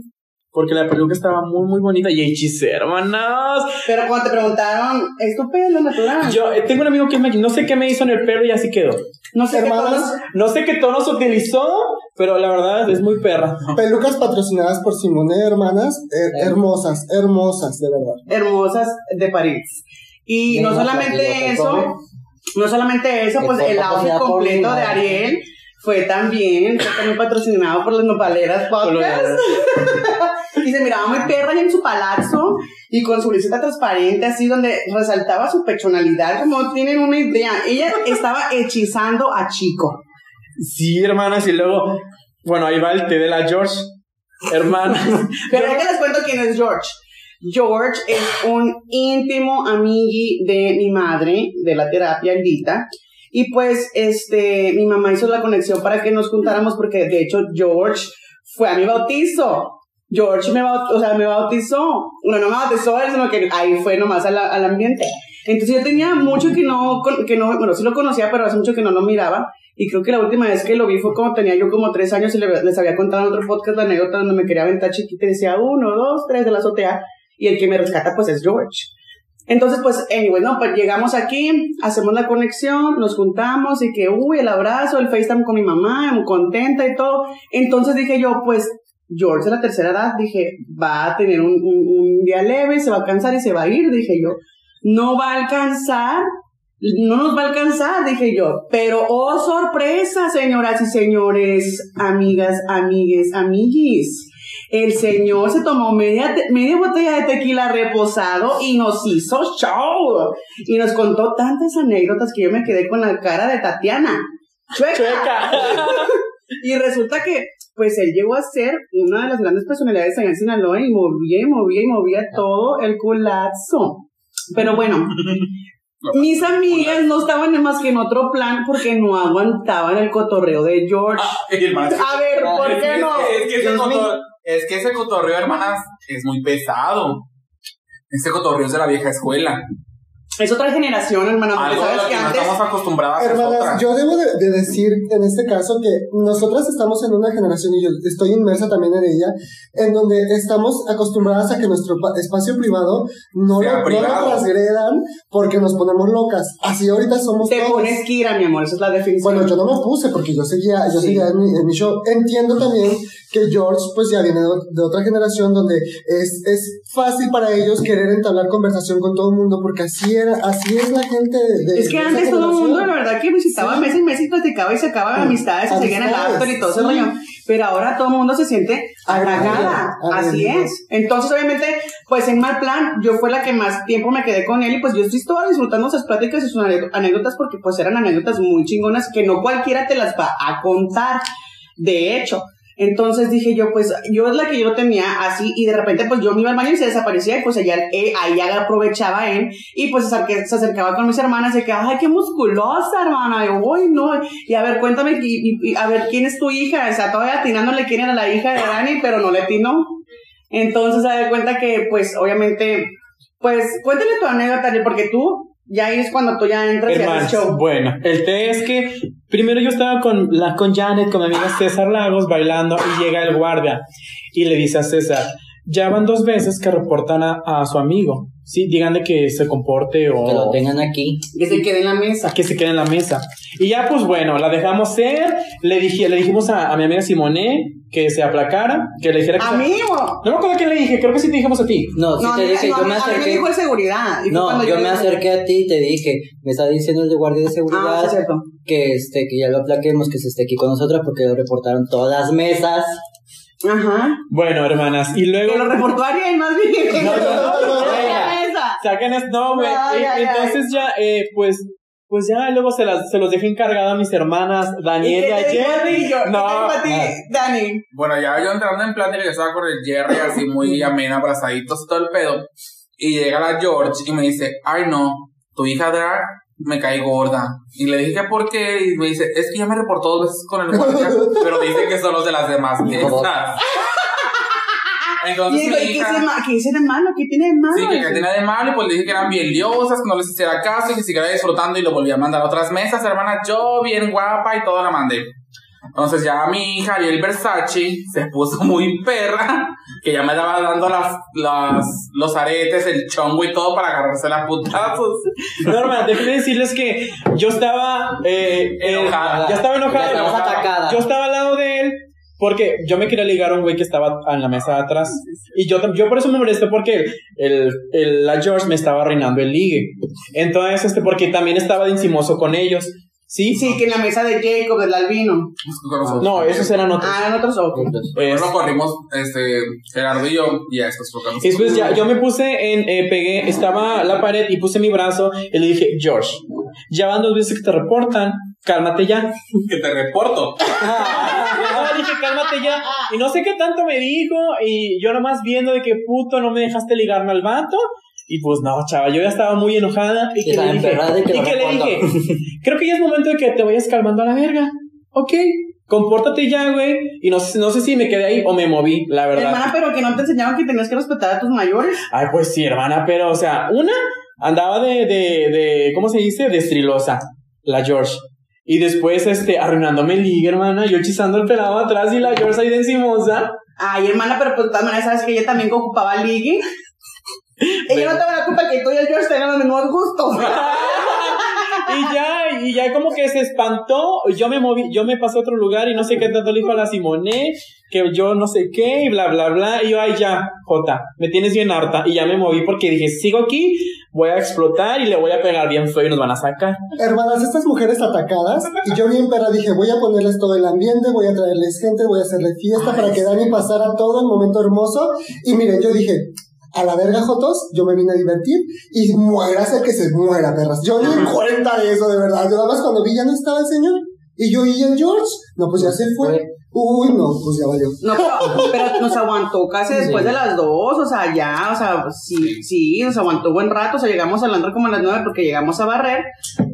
Porque la peluca estaba muy, muy bonita. Y hechicera, hermanas. Pero cuando te preguntaron, ¿es tu pelo natural? Yo eh, tengo un amigo que es no sé qué me hizo en el pelo y así quedó. no sé qué Hermanas, tonos- No sé qué tonos utilizó, pero la verdad es muy perra. Pelucas patrocinadas por Simone, hermanas. eh, hermosas, hermosas, de verdad. hermosas de París. Y no solamente eso, no solamente eso, pues el outfit patrocinado por completo de. Ariel fue también, fue también patrocinado por las Nopaleras Podcast. y se miraba muy perra en su palazzo y con su liseta transparente, así donde resaltaba su personalidad, como tienen una idea. Ella estaba hechizando a Chico. Sí, hermanas, y luego, bueno, ahí va el té de la George. Hermanas. Pero ya que les cuento quién es George. George es un íntimo amigui de mi madre, de la terapia Aldita. Y pues, este, mi mamá hizo la conexión para que nos juntáramos porque de hecho George fue a mi bautizo. George me, bautizó. No, no me bautizó él, sino que ahí fue nomás al, al ambiente. Entonces yo tenía mucho que no, que no, bueno, sí lo conocía, pero hace mucho que no lo miraba. Y creo que la última vez que lo vi fue como tenía yo como tres años y le- les había contado en otro podcast la anécdota donde me quería aventar chiquita y decía uno, dos, tres de la azotea. Y el que me rescata pues es George. Entonces, pues, anyway, no, pues llegamos aquí, hacemos la conexión, nos juntamos y que, uy, el abrazo, el FaceTime con mi mamá, muy contenta y todo. Entonces dije yo, pues, George de la tercera edad, dije, va a tener un, día leve, se va a cansar y se va a ir, dije yo. No va a alcanzar, no nos va a alcanzar, dije yo. Pero, oh, sorpresa, señoras y señores, amigas, amigues, amiguis. El señor se tomó media, media botella de tequila reposado y nos hizo show. Y nos contó tantas anécdotas que yo me quedé con la cara de Tatiana. Chueca. Chueca. Y resulta que, pues él llegó a ser una de las grandes personalidades allá en Sinaloa y movía y movía y movía todo el culazo. Pero bueno, mis amigas no estaban más que en otro plan porque no aguantaban el cotorreo de George. Hermanas, A ver, ¿por qué no? Es que, cotor- es que ese cotorreo, hermanas, es muy pesado. Ese cotorreo es de la vieja escuela. Es otra generación, hermano. porque Algo de sabes lo que antes. estamos acostumbradas es. Hermanas, yo debo de, de decir en este caso que nosotras estamos en una generación, y yo estoy inmersa también en ella, en donde estamos acostumbradas a que nuestro pa- espacio privado no Sea lo, no lo privado. transgredan porque nos ponemos locas. Así ahorita somos Te todos. pones Kira, mi amor, esa es la definición. Bueno, yo no me puse porque yo seguía, yo Sí. seguía en mi, en mi show. Entiendo también que George pues ya viene de, de otra generación donde es, es fácil para ellos querer entablar conversación con todo el mundo porque así era, así es la gente de, es que antes todo el mundo, la verdad, que visitaba Sí. mes y mes y platicaba y se acababan amistades y seguían el after y todo ese sí. rollo. Pero ahora todo el mundo se siente. Agredido, Así es. Entonces, obviamente, pues en mal plan, yo fue la que más tiempo me quedé con él y pues yo estoy toda disfrutando esas pláticas y sus anécdotas porque pues eran anécdotas muy chingonas que no cualquiera te las va a contar. De hecho. Entonces dije yo, pues yo es la que yo tenía así y de repente pues yo me iba al baño y se desaparecía y pues allá, eh, ahí aprovechaba él y pues se, acercaba con mis hermanas y que, ay, qué musculosa hermana, yo, uy, no, y a ver, cuéntame, y, a ver, ¿quién es tu hija? O sea, todavía atinándole quién era la hija de Dani, pero no le atinó. Entonces se da cuenta que pues obviamente, pues cuéntale tu anécdota, porque tú Ya ahí es cuando tú ya entras y Hermanos, haces show. bueno, el té es que primero yo estaba con, la, con Janet, con mi amiga César Lagos, bailando y llega el guardia y le dice a César, ya van dos veces que reportan a, a su amigo, ¿sí? Díganle que se comporte o Que lo tengan aquí. Que se quede en la mesa. que se quede en la mesa. Y ya pues bueno, la dejamos ser, le, dije, le dijimos a, a mi amiga Simone que se aplacara, que le dijera que... se- Amigo. No me acuerdo qué le dije, creo que sí te dijimos a ti. No, sí No, te a dije, no, yo a me mí- a mí me acerqué. dijo el seguridad. y No, yo me acerqué a ti y te dije, me está diciendo el de guardia de Ah, seguridad sí, que este que ya lo aplaquemos, que se esté aquí con nosotras porque lo reportaron todas las mesas. Ajá. Bueno, hermanas, y luego... Que lo reportó Ariel más bien. No, no, no, no, En la no. mesa. Sacan es no, güey. Eh, ay, Entonces ya, eh, pues, pues ya luego se las, se los dejé encargado a mis hermanas ¿Y Daniel y? Jenny. Yo- ¿qué te No, a ti. Dani? Bueno, ya yo entrando en plática, yo estaba con el Jerry así muy amena, abrazaditos y todo el pedo. Y llega la George y me dice, ay no, tu hija Drag me cae gorda. Y le dije por qué, y me dice, es que ya me reportó dos veces con el guardia, pero dice que son los de las demás fiestas. Y Entonces digo, mi ¿y qué hija... hice qué de malo? ¿Qué tiene de malo? Sí, que, que tenía de malo y pues le dije que eran bien liosas, que no les hiciera caso y que siguiera disfrutando y lo volví a mandar a otras mesas, hermana, yo bien guapa y todo la mandé. Entonces ya mi hija Ariel Versace se puso muy perra, que ya me daba dando las, las, los aretes, el chongo y todo para agarrarse las putazos. Norma, déjenme decirles que yo estaba eh, eh, Enojada. ya estaba Ya enojada. estamos atacada. Yo estaba al lado de él porque yo me quería ligar a un güey que estaba en la mesa de atrás. Y yo, tam- yo por eso me molesté porque el, el, la George me estaba arruinando el ligue. Entonces, este, porque también estaba de encimoso con ellos. ¿Sí? Sí, que en la mesa de Jacob, del albino. No, esos eran otros. Ah, en otros ojos. Pues, Luego corrimos, este, Gerardo y yo, y a estos tocamos. Después ya, yo me puse en, eh, pegué, estaba la pared y puse mi brazo y le dije, George, ya van dos veces que te reportan, cálmate ya. Que te reporto. No, dije, cálmate ya. Y no sé qué tanto me dijo y yo nomás viendo de que puto no me dejaste ligarme al vato. Y pues no, chava, yo ya estaba muy enojada y que le dije, y que lo y que le dije, creo que ya es momento de que te vayas calmando a la verga. Ok, compórtate ya, güey. Y no, sé- no sé si me quedé ahí o me moví, la verdad. Hermana, pero que no te enseñaron que tenías que respetar a tus mayores. Ay, pues sí, hermana, pero, o sea, una andaba de, de, de, ¿cómo se dice? De estrilosa, la George. Y después, este, arruinándome el ligue, hermana, yo hechizando el pelado atrás y la George ahí de encimosa. Ay, hermana, pero pues de todas maneras sabes que ella también ocupaba ligue. Ella no tengo la culpa que tú y el George tengan los mismos gustos. y ya, y ya como que se espantó, yo me moví, yo me pasé a otro lugar y no sé qué tanto le dijo a la Simone, que yo no sé qué, y bla, bla, bla, y yo, ay, ya, Jota, me tienes bien harta, y ya me moví porque dije, sigo aquí, voy a explotar y le voy a pegar bien feo y nos van a sacar. Hermanas, estas mujeres atacadas, y yo bien perra dije, voy a ponerles todo el ambiente, voy a traerles gente, voy a hacerle fiesta para que Dani pasara todo el momento hermoso. Y miren, yo dije, a la verga, Jotos, yo me vine a divertir y muérase que se muera, perras. Yo ni en cuenta de eso, de verdad. Yo nada más cuando vi ya no estaba el señor. Y yo, ¿y el George? No, pues ya se fue. Uy, no, pues ya valió. No, pero, pero nos aguantó casi después Sí. de las dos, o sea, ya, o sea, sí, sí, nos aguantó buen rato, o sea, llegamos al antro como a las nueve porque llegamos a barrer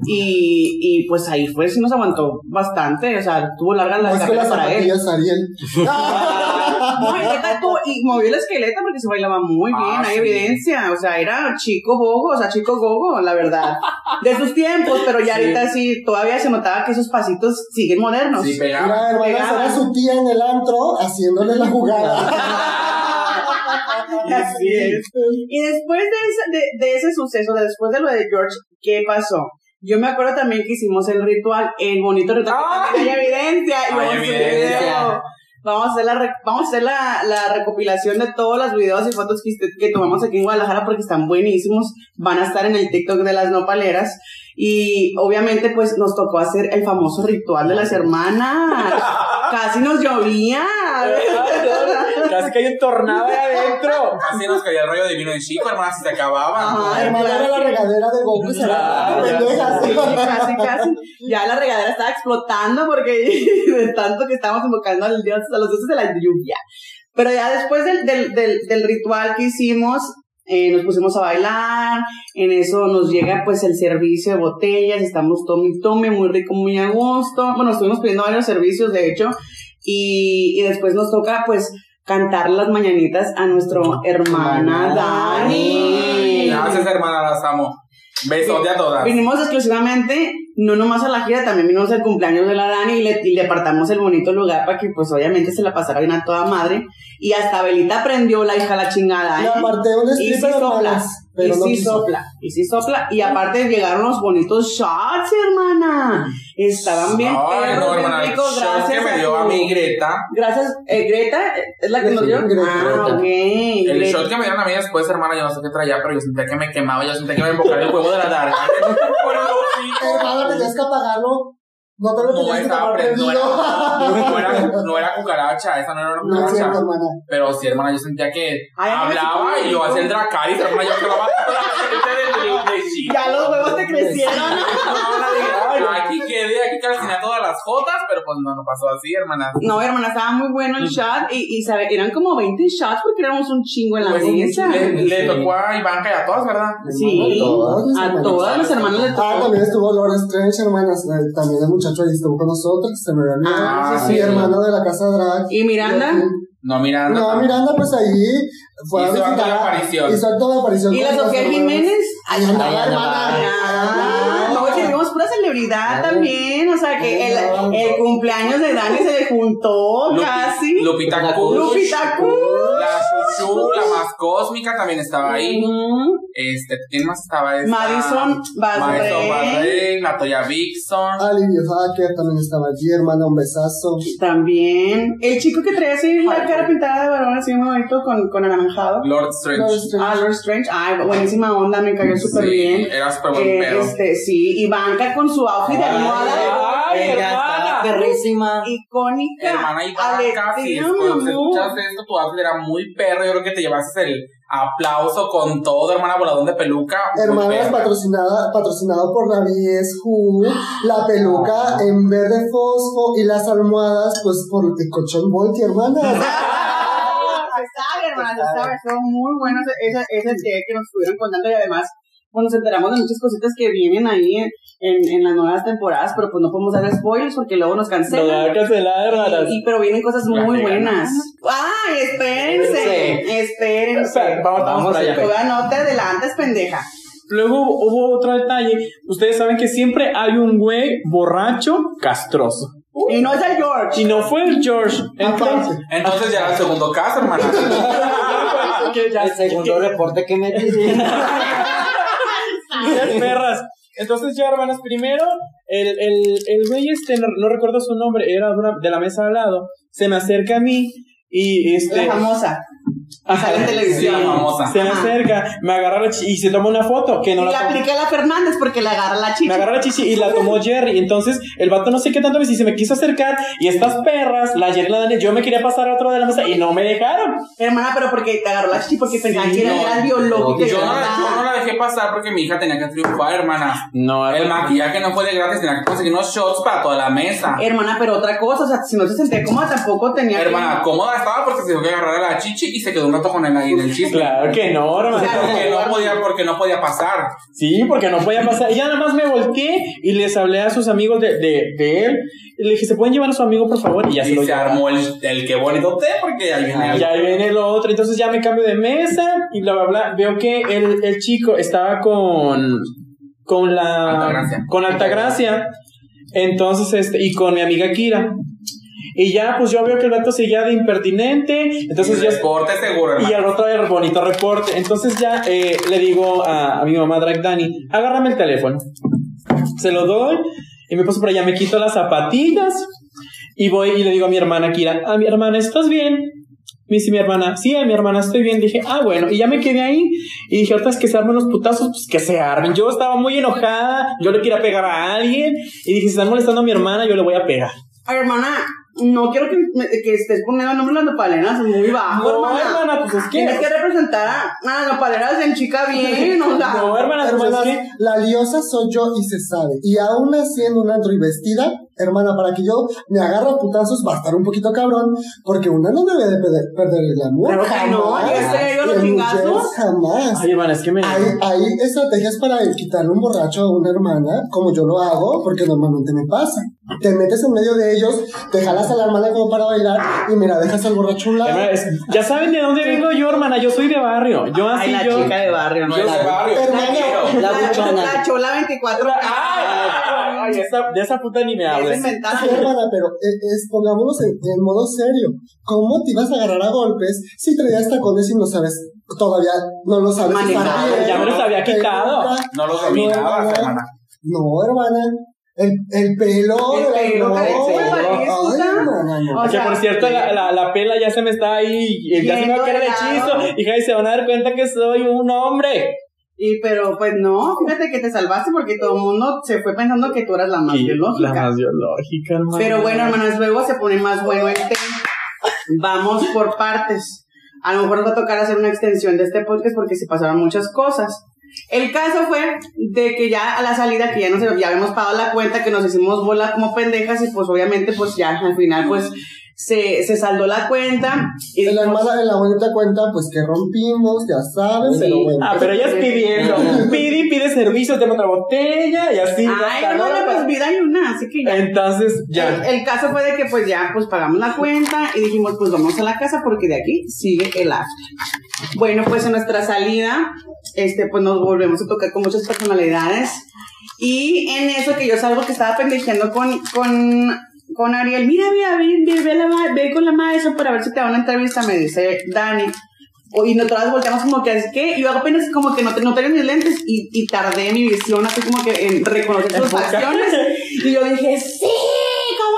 y, y pues ahí fue, sí nos aguantó bastante, o sea, tuvo larga la Más que carrera las para él. Ariel. No, y tú- y movió la esqueleta porque se bailaba muy bien, Ah, hay sí. evidencia, o sea, era chico gogo, o sea, chico gogo, la verdad, de sus tiempos, pero ya Sí. ahorita sí, todavía se notaba que esos pasitos siguen modernos. Sí, pegaba. Mira, hermanas, Pegaba. era su tía en el antro haciéndole la jugada. Así es. Y después de ese, de, de ese suceso, de después de lo de George, ¿qué pasó? Yo me acuerdo también que hicimos el ritual, el bonito ritual, que también hay evidencia, y Hay evidencia. Vamos a hacer, la, vamos a hacer la, la recopilación de todos los videos y fotos que, que tomamos aquí en Guadalajara porque están buenísimos. Van a estar en el TikTok de las nopaleras. Y obviamente pues nos tocó hacer el famoso ritual de las hermanas. Casi nos llovía. Casi que hay un tornado ahí adentro. Casi nos caía el rollo de vino de chico, hermana, si se acababa. Ajá. Hermana, era la regadera de Goku. se la sí. casi, casi. Ya la regadera estaba explotando porque de tanto que estábamos invocando al dios, a los dioses de la lluvia. Pero ya después del, del, del, del ritual que hicimos, eh, nos pusimos a bailar, en eso nos llega pues el servicio de botellas, estamos tome y tome, muy rico, muy a gusto. Bueno, estuvimos pidiendo varios servicios, de hecho, y, y después nos toca pues cantar las mañanitas a nuestra hermana Dani. Gracias, hermana, las amo. Besote a todas. Vinimos exclusivamente, no nomás a la gira, también vinimos al cumpleaños de la Dani y le, y le apartamos el bonito lugar para que pues obviamente se la pasara bien a toda madre. Y hasta Belita prendió la hija la chingada. Y ¿eh? aparte un Y sí sopla, hermanas, y pero no sí quiso. sopla, y sí sopla. Y aparte llegaron los bonitos shots, hermana. Estaban bien Ay, perros, no, bien hermana, ricos, shot gracias que me a dio tu- a mí Greta. Gracias, eh, Greta, ¿es la que nos dio? Greta, ah, Greta. ok. El Greta. shot que me dieron a mí después, hermana, yo no sé qué traía, pero yo sentía que me quemaba, yo sentía que me embocaba el huevo de la darga. Hermana, tenías que apagarlo. No te lo No estaba prendido, no era, no era cucaracha, esa no era una No cucaracha. Pero sí, hermana, yo sentía que Ay, a hablaba y yo hacía el Dracaris, hermana, yo acababa toda la gente del de Chico. Ya los huevos te crecieron. Aquí quedé, aquí calciné todas las jotas, pero pues no, no pasó así, hermana. No, hermana, estaba muy bueno el shot y, y sabe, eran como 20 shots porque éramos un chingo en la Pues, mesa. le, le tocó a Ivanka y a todas, ¿verdad? Sí, Todas, a hermanas. todas las hermanas le Ah, tocó. también estuvo Laura Strange, hermanas. eh, También el muchacho ahí estuvo con nosotros. Se me olvidó. Ah, sí, hermano de la casa drag. ¿Y Miranda? No, Miranda. No, Miranda, pues ahí fue Hizo a visitar- aparición. Hizo acto de aparición. ¿Y la las Sofía hermanas. Jiménez? Ahí andaba, Ahí andaba. hermana. Ah, no, que vimos pura celebridad Claro. también. O sea, que el, cumpleaños de Dani se le juntó Lupi- casi. Lupita Kush. Lupita Kush. La Chuchu, la más cósmica, también estaba ahí. Este, ¿quién más estaba? Esta- Madison Basrey. Madison Natoya Vixon. Olivia Hacker también estaba allí, hermana. Un besazo. También. El chico que traía así la cara pintada de varón, así muy bonito, con, con anaranjado. Lord Strange. Laura Strange. Ah, Lord Strange. Ay, buenísima onda, me cayó súper Sí, bien. Era súper buen Eh, este, sí, Ivanka con su outfit de almohada Ay, Ella hermana. estaba perrísima. icónica. Hermana Ivanka, si amor. escuchaste esto, tu outfit era muy perro. Yo creo que te llevaste el aplauso con todo, hermana voladón de peluca. muy Hermanas perra. patrocinada, patrocinado por la Who, la peluca en verde fosfo y las almohadas, pues por el colchón Volti, hermanas. Ah, Sabe, hermanas, sabe, son muy buenos ese, ese té que nos estuvieron contando y además pues, nos enteramos de muchas cositas que vienen ahí en, en, en las nuevas temporadas, pero pues no podemos dar spoilers porque luego nos Lo va cancelan. a cancelar, hermanas. Y, pero vienen cosas muy buenas. ¡Ay, espérense! Espérense. Vamos, vamos. Toda no te adelantes, pendeja. Luego hubo otro detalle. Ustedes saben que siempre hay un güey borracho castroso. Y no es el George. Y no fue el George. Entonces. Entonces ya era el segundo caso, hermana. que ya- El segundo reporte que me Las perras. Entonces ya, hermanas, primero, el, el, el güey este, no, no recuerdo su nombre, era de, una- de la mesa al lado, se me acerca a mí y este... La famosa. Sale en televisión. famosa. Se me Ajá. acerca, me agarra la chi- y se toma una foto que no Y la le apliqué a la Fernández porque le agarra la chicha. Me agarra la chichi y la tomó Jerry. Entonces, el vato no sé qué tanto me se me quiso acercar. Y estas perras, la Jerry y la Dani, yo me quería pasar a otro de la mesa y no me dejaron. Hermana, pero porque te agarró la chichi porque pensaban que era, no. era biológico. Yo no, yo no la dejé pasar porque mi hija tenía que triunfar, hermana. No, El maquillaje no fue de gratis, tenía que conseguir unos shots para toda la mesa. Hermana, pero otra cosa, o sea, si no se sentía cómoda, tampoco tenía Hermana, cómoda estaba porque se dejó que agarrar a la chichi y se quedó un rato con él ahí en el chisme. Claro que no, hermano. Porque no podía, porque no podía pasar. Sí, porque no podía pasar. Y ya nada más me volteé y les hablé a sus amigos de, de, de él. Y le dije, ¿se pueden llevar a su amigo, por favor? Y ya se lo se llevaron. armó el, el que bonito té porque ahí viene el- Ya ahí viene lo otro, entonces ya me cambio de mesa y bla, bla, bla. Veo que el, el chico estaba con, con la, Altagracia. con Altagracia, entonces, este, y con mi amiga Kira. Y ya, pues yo veo que el vato seguía de impertinente, entonces Y ya, seguro, y al otro el bonito reporte. Entonces ya eh, le digo a, a mi mamá Drag Dani, agárrame el teléfono. Se lo doy y me paso por allá, me quito las zapatillas y voy y le digo a mi hermana Kira, a mi hermana, ¿estás bien? Me dice mi hermana, sí, a mi hermana estoy bien. Dije, ah, bueno, y ya me quedé ahí. Y dije, ahorita es que se armen los putazos, pues que se armen. Yo estaba muy enojada, yo le quería pegar a alguien. Y dije, si están molestando a mi hermana, yo le voy a pegar. Ay, hermana, no quiero que, me- que estés poniendo el nombre de las nopaleras muy bajo, No, hermana. hermana, pues es que. Tienes que representar a las nopaleras en chica bien, o sea. No, hermana, pues es Hermanas, que. la liosa soy yo y se sabe. Y aún así en un antro y vestida, hermana, para que yo me agarre a putazos va a estar un poquito cabrón, porque una no debe de perder, perder el amor. Claro que no, yo sé, yo los jamás. Ay, hermana, es que me. Hay, hay estrategias para quitarle un borracho a una hermana, como yo lo hago, porque normalmente me pasa. Te metes en medio de ellos, te jalas a la hermana como para bailar y mira, dejas al borracho a un lado. Hermana, es- ya saben de dónde vengo yo, hermana. Yo soy de barrio. Yo así Ay, la yo. chica de barrio. No es de barrio. La buchona. La chola 24. Ay, ay, esa- de esa puta ni me Es hables. Sí, hermana, pero eh, es, pongámonos en, en modo serio. ¿Cómo te ibas a agarrar a golpes si traías tacones y no sabes, todavía no lo sabes bien? ya me los había quitado. No los dominabas, No, hermana. No, hermana. El, el pelo. El pelo, no. Ay, que por cierto, la, la, la pela ya se me está ahí. Ya se me va a caer el hechizo. Hija, y se van a dar cuenta que soy un hombre. Y pero pues no, fíjate que te salvaste porque todo el mundo se fue pensando que tú eras la más Y La biológica. más biológica, hermana. Pero bueno, hermanas, luego se pone más bueno el té. Vamos por partes. A lo mejor nos va a tocar hacer una extensión de este podcast porque se pasaron muchas cosas. El caso fue de que ya a la salida, que ya nos ya habíamos pagado la cuenta, que nos hicimos bola como pendejas y pues obviamente pues ya al final pues se, se saldó la cuenta. Y En la, hermana, en la bonita cuenta, pues que rompimos, ya saben, Sí. pero bueno. Ah, pero ella es pidiendo. Pide y pide servicio, te manda otra botella y así. Ay, hermana, pues vida hay una, así que ya. Entonces, ya. El, el caso fue de que pues ya pues pagamos la cuenta y dijimos pues vamos a la casa porque de aquí sigue el after. Bueno, pues en nuestra salida, este pues nos volvemos a tocar con muchas personalidades y en eso que yo salgo que estaba pendejeando con, con, con Ariel, mira, mira, ve, ve, ve, la ma- ve con la maestra para ver si te da una entrevista, me dice Dani. Y nosotras volteamos como que, ¿qué? Y yo apenas como que no, te- no tenía mis lentes y, y tardé mi visión así como que en reconocer sus facciones. Y yo dije, sí, cómo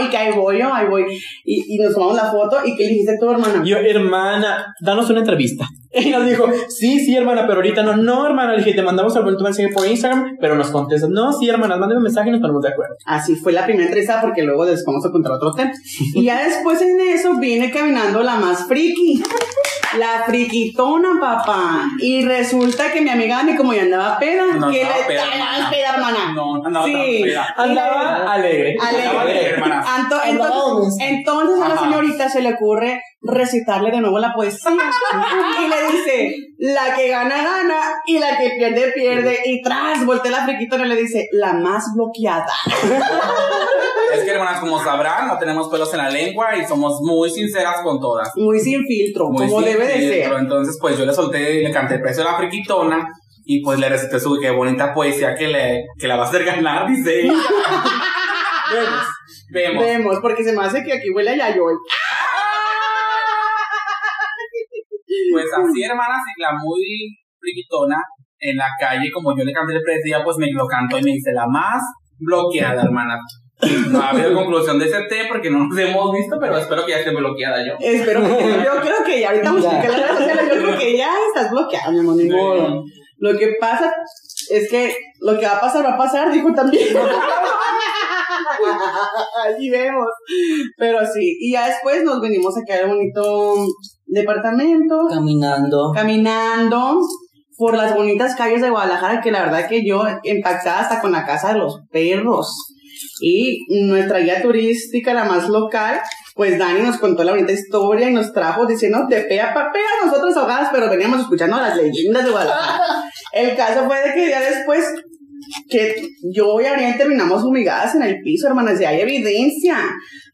no. Y que ahí voy yo, ahí voy. Y, y nos tomamos la foto y que le dijiste tú, hermana. Yo, hermana, danos una entrevista. Y nos dijo, sí, sí, hermana, pero ahorita no, no, hermana. Le dije, te mandamos el bonito mensaje por Instagram, pero nos contestas, no, sí, hermana, mándame un mensaje y nos ponemos de acuerdo. Así fue la primera entrevista porque luego les vamos a contar otro tema. Y ya después en eso viene caminando la más friki. La friquitona, papá. Y resulta que mi amiga Dani, como ya andaba peda, No que andaba le peda, andaba hermana. peda, hermana. No, no andaba sí. peda. Andaba alegre. Alegre. Alegre, hermana. Anto- entonces, entonces a la señorita se le ocurre recitarle de nuevo la poesía. y le dice, la que gana, gana, y la que pierde, pierde. Y tras, voltea la friquitona y le dice, la más bloqueada. Es que, hermanas, como sabrán, no tenemos pelos en la lengua y somos muy sinceras con todas. Muy sin filtro, Muy como sin debe de filtro. ser. Entonces, pues yo le solté, le canté el precio de la friquitona y pues le recité su qué bonita poesía que le que la va a hacer ganar, dice ella. Vemos. Vemos. Vemos, porque se me hace que aquí huele a Yayol. Pues así, hermanas, y la muy friquitona en la calle, como yo le canté el precio, ella pues me lo cantó y me dice la más bloqueada, hermana. No ha habido conclusión de ese té porque no nos hemos visto, pero espero que ya esté bloqueada yo. Espero que yo creo que ya ahorita vamos a Ya. checar las redes sociales, yo creo que ya estás bloqueado, mi amor, ni modo. Lo que pasa es que lo que va a pasar, va a pasar, dijo también. Así vemos. Pero sí, y ya después nos venimos a quedar bonito departamento, Caminando. caminando por las bonitas calles de Guadalajara, que la verdad que yo impactada hasta con la casa de los perros. Y nuestra guía turística, la más local, pues Dani nos contó la bonita historia y nos trajo diciendo de pea pa' pea nosotros ahogadas, pero veníamos escuchando las leyendas de Guadalajara. El caso fue de que ya después que yo y Ariel terminamos humigadas en el piso, hermanas, y hay evidencia,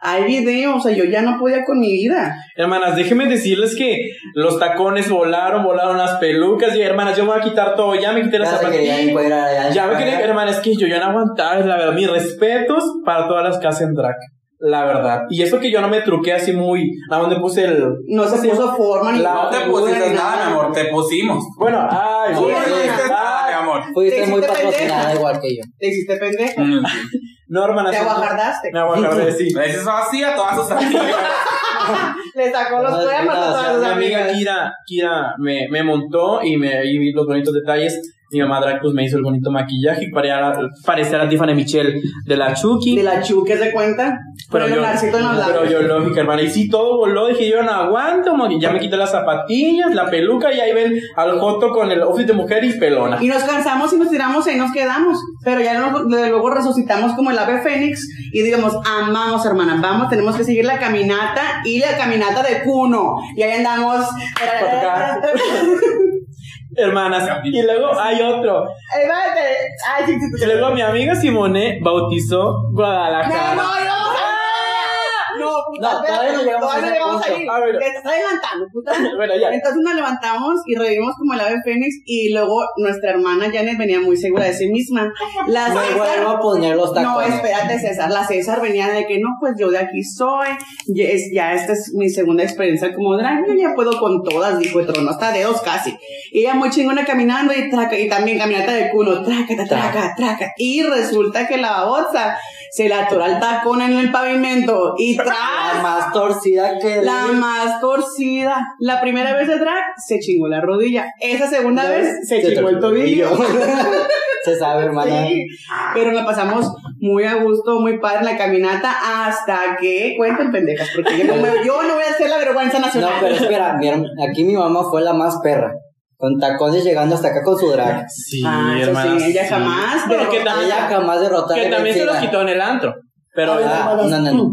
hay video, o sea, yo ya no podía con mi vida. Hermanas, déjenme decirles que los tacones volaron, volaron las pelucas y hermanas, yo me voy a quitar todo, ya me quité las Ya se zapatillas. encuerar, ya. Ya me quería, hermanas, es que yo ya no aguantaba, la verdad, mis respetos para todas las que hacen drag. La verdad. Y eso que yo no me truqué así muy. Nada más me puse el. No se puso forma ni La- No te pusiste nada, mi amor, te pusimos. Bueno, ay, Tú Sí, no bueno, mi. Fuiste Te muy patrocinada pendeja. igual que yo. Te hiciste pendeja. Mm. No, hermanas. Te aguajardaste. Me aguajarde, sí. Le dices así a todas sus amigas. Le sacó los cuernos a todas Mi sus amiga amigas. Kira, Kira me, me montó y me y vi los bonitos detalles. Mi mamá drag pues me hizo el bonito maquillaje para parecer a Tiffany Michelle de la Chucky. De la chuque se cuenta. Pero el yo, en los pero yo lógica, hermana. Y sí, todo voló. Dije, yo no aguanto. Ya me quité las zapatillas, la peluca. Y ahí ven al Joto con el outfit de mujer y pelona. Y nos cansamos y nos tiramos y ahí nos quedamos. Pero ya luego, luego resucitamos como el ave fénix y digamos, amamos, hermana, vamos, tenemos que seguir la caminata y la caminata de Cuno. Y ahí andamos. Hermanas. Y luego hay otro. Y luego mi amiga Simone bautizó No, Guadalajara. No, no. No, todavía no llegamos todavía a ese no llegamos punto. ahí. A ver. Te estás adelantando, puta. Bueno, ya. Entonces nos levantamos y revivimos como el ave fénix y luego nuestra hermana Janet venía muy segura de sí misma. La Me César- vuelvo a poner los No, tacones. espérate, César. La César venía de que no, pues yo de aquí soy. Ya, es- ya esta es mi segunda experiencia como drag. Yo ya puedo con todas, dijo el trono, hasta dedos casi. Y ella muy chingona caminando y traca, y también caminata de culo, traca, traca, traca. Y resulta que la babosa se le atora el tacón en el pavimento y La tras. más torcida que La más torcida. La primera vez de drag se chingó la rodilla. Esa segunda vez se chingó el tobillo. Se sabe, hermana. Sí, pero la pasamos muy a gusto, muy padre en la caminata hasta que cuenten pendejas, porque yo no, me- yo no voy a hacer la vergüenza No, nacional. pero espera, mi aquí mi mamá fue la más perra. Con tacones llegando hasta acá con su drag. Sí, Ah, eso hermanas, sí, ella sí. jamás Bueno, que también, Ella jamás derrotó a que la también se los quitó en el antro. Pero Ah, no, no.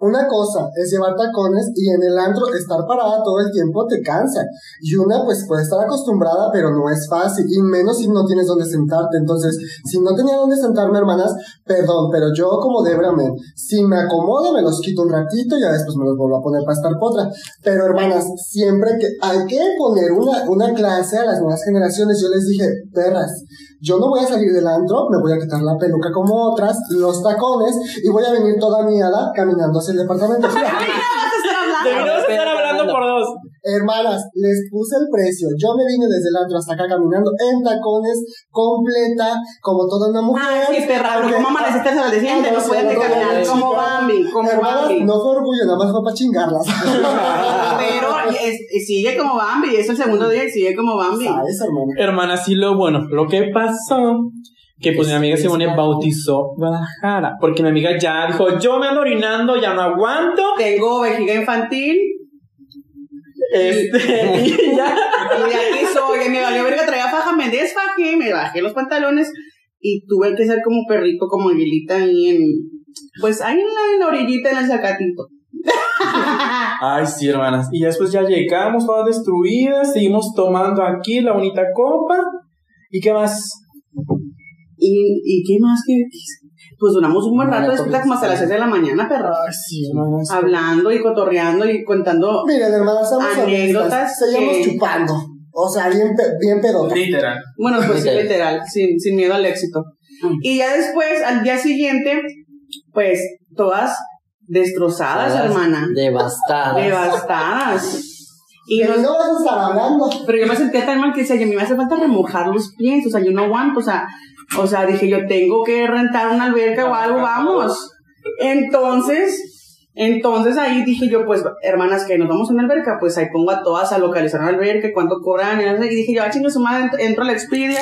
Una cosa es llevar tacones y en el antro estar parada todo el tiempo te cansa. Y una pues puede estar acostumbrada, pero no es fácil. Y menos si no tienes dónde sentarte. Entonces, si no tenía dónde sentarme, hermanas, perdón, pero yo como Debra Men, si me acomodo, me los quito un ratito y ya después me los vuelvo a poner para estar potra. Pero hermanas, siempre que hay que poner una, una clase a las nuevas generaciones, yo les dije, perras, yo no voy a salir del antro, me voy a quitar la peluca como otras, los tacones, y voy a venir toda miada caminando hacia el departamento. deberíamos estar hablando por dos. Hermanas, les puse el precio. Yo me vine desde el antro hasta acá caminando en tacones, completa, como toda una mujer. Ah, sí, perra, Porque- ¿cómo amaneciste al? Ah, No puedes no, no, caminar no, como Bambi, como Hermanas, Bambi. no fue orgullo, nada más fue para chingarlas. Pero es- sigue como Bambi, es el segundo día y sigue como Bambi. ¿Sabes, hermana? Hermana, sí, lo bueno, lo que pasó, que pues mi amiga Simone bautizó Guadalajara, porque mi amiga ya dijo, yo me ando orinando, ya no aguanto, Tengo vejiga infantil este, y ya, y de aquí soy. Me valió verga, traía faja, me desfajé, me bajé los pantalones y tuve que ser como perrito, como aguilita ahí en, pues ahí en la, en la orillita, en el zacatito. Ay, sí, hermanas. Y después ya llegamos, todas destruidas, seguimos tomando aquí la bonita copa. ¿Y qué más? ¿Y, y qué más que Pues duramos un buen rato despierta como hasta las 6 de la mañana, perro. Sí. Hablando y cotorreando y contando. Miren, hermanas, estamos Anécdotas. Seguimos que- chupando. O sea, bien, pe- bien pedota. Literal. Bueno, pues sí, Ok. literal, sin, sin miedo al éxito. Mm. Y ya después, al día siguiente, pues todas destrozadas, Todas hermana. Devastadas. Devastadas. Y nos- no vas a estar hablando. pero yo me sentía tan mal que decía, a mí me hace falta remojar los pies, o sea, yo no aguanto, o sea, o sea, dije, yo tengo que rentar una alberca o algo, vamos. Entonces, entonces ahí dije yo, pues, hermanas, que nos vamos a una alberca, pues ahí pongo a todas a localizar una alberca, cuánto cobran, y dije yo, ah, chingo su madre, entro a la Expedia,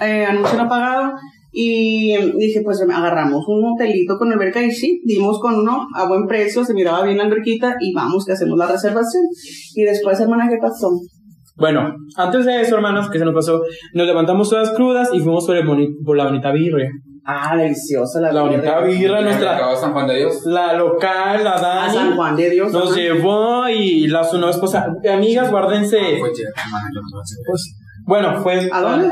eh, anuncio no pagado, y dije, pues agarramos un hotelito con alberca y sí, dimos con uno a buen precio, se miraba bien la alberquita y vamos que hacemos la reservación. Y después, hermana, ¿qué pasó? Bueno, antes de eso, hermanos, que se nos pasó, nos levantamos todas crudas y fuimos por, el boni- por la bonita birria. Ah, deliciosa la La bonita birra, nuestra, San Juan de Dios. la local, la A San Dani, Juan de Dios. nos ajá. llevó y la su nueva esposa. Amigas, guárdense. Pues ya, hermana, no. Pues, bueno, fue. ¿A dónde?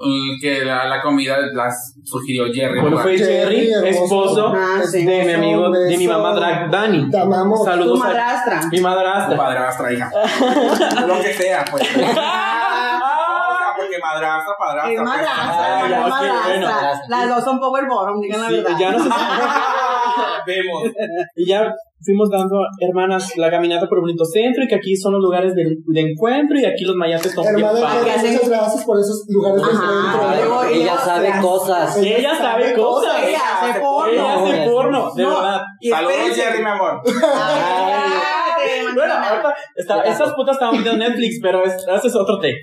Mm, Que la, la comida las sugirió Jerry. Bueno, fue Jerry, esposo Ah, sí. de mi amigo, de mi mamá drag Dani. Te amamos. Tu Saludos a madrastra. mi madrastra. Padrastra, hija. Lo que sea, pues. Porque madrastra, padrastra. Es pues, madrastra, madrastra. bueno. Las dos son power bottom, digan la Sí, verdad. ya no sé. Vemos. Y ya fuimos dando, hermanas, la caminata por el bonito centro y que aquí son los lugares de, de encuentro y aquí los mayates son Hermana, muchas gracias por esos lugares de encuentro. Ella ellas- sabe cosas. Ella sabe cosas. Ella hace porno. Ella hace porno, de No, verdad. Saludos. Jerry, mi amor. Bueno, ahorita está- esas putas estaban viendo Netflix, pero es- ese es otro té.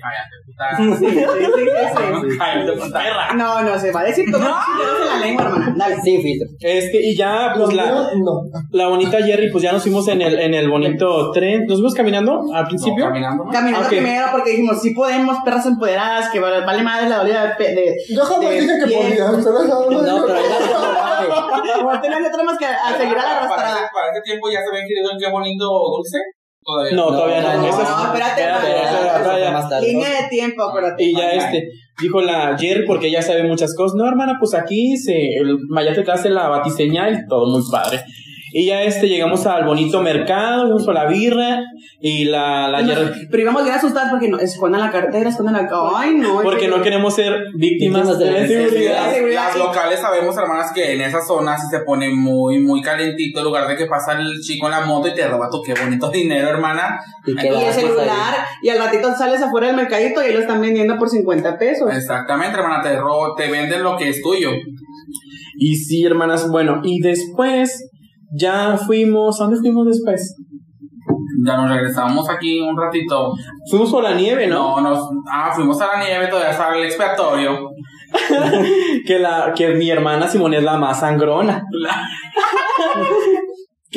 Sí, sí, sí, sí. Cállate, puta. Perra. No, no, se va a decir todo chingados en la lengua, hermana. Dale. Sin filtro. Este, y ya, pues la, no. la bonita Jerry, pues ya nos fuimos en el, en el bonito tren. ¿Nos fuimos caminando al principio? No, caminando. ¿no? Caminando Ok. primero porque dijimos, sí podemos, perras empoderadas, que vale, vale madre la dolida de, de, Yo jamás de dije que podía, no, No, pero ahí la otra más que a seguir a la Para, arrastrada. ese- para ese tiempo ya se habían querido en qué bonito dulce. Todavía. No, todavía no. no, Eso es- no, espérate. Línea de tiempo, acuérdate. Y ya este, dijo la Jerry, porque ella sabe muchas cosas. No, hermana, pues aquí se, el Mayate te hace la batiseñal y todo muy padre. Y ya este, llegamos al bonito mercado, fuimos por la birra y la. Pero íbamos bien asustadas porque no, escondan la cartera, escondan la... Ay, no. Porque no queremos ser víctimas Víctimas de de la inseguridad. La seguridad, Las locales sabemos, hermanas, que en esa zona sí se pone muy, muy calentito. En lugar de que pasa el chico en la moto y te roba tu qué bonito dinero, hermana. Y Y el celular, y al ratito sales afuera del mercadito y ahí lo están vendiendo por 50 pesos. Exactamente, hermana, te robo, te venden lo que es tuyo. Y sí, hermanas, bueno, y después ya fuimos, ¿a dónde fuimos después? Ya nos regresamos aquí un ratito. Fuimos por la nieve, ¿no? No, nos, ah, fuimos a la nieve, todavía estaba el expiatorio. Que, la, que mi hermana Simón es la más sangrona.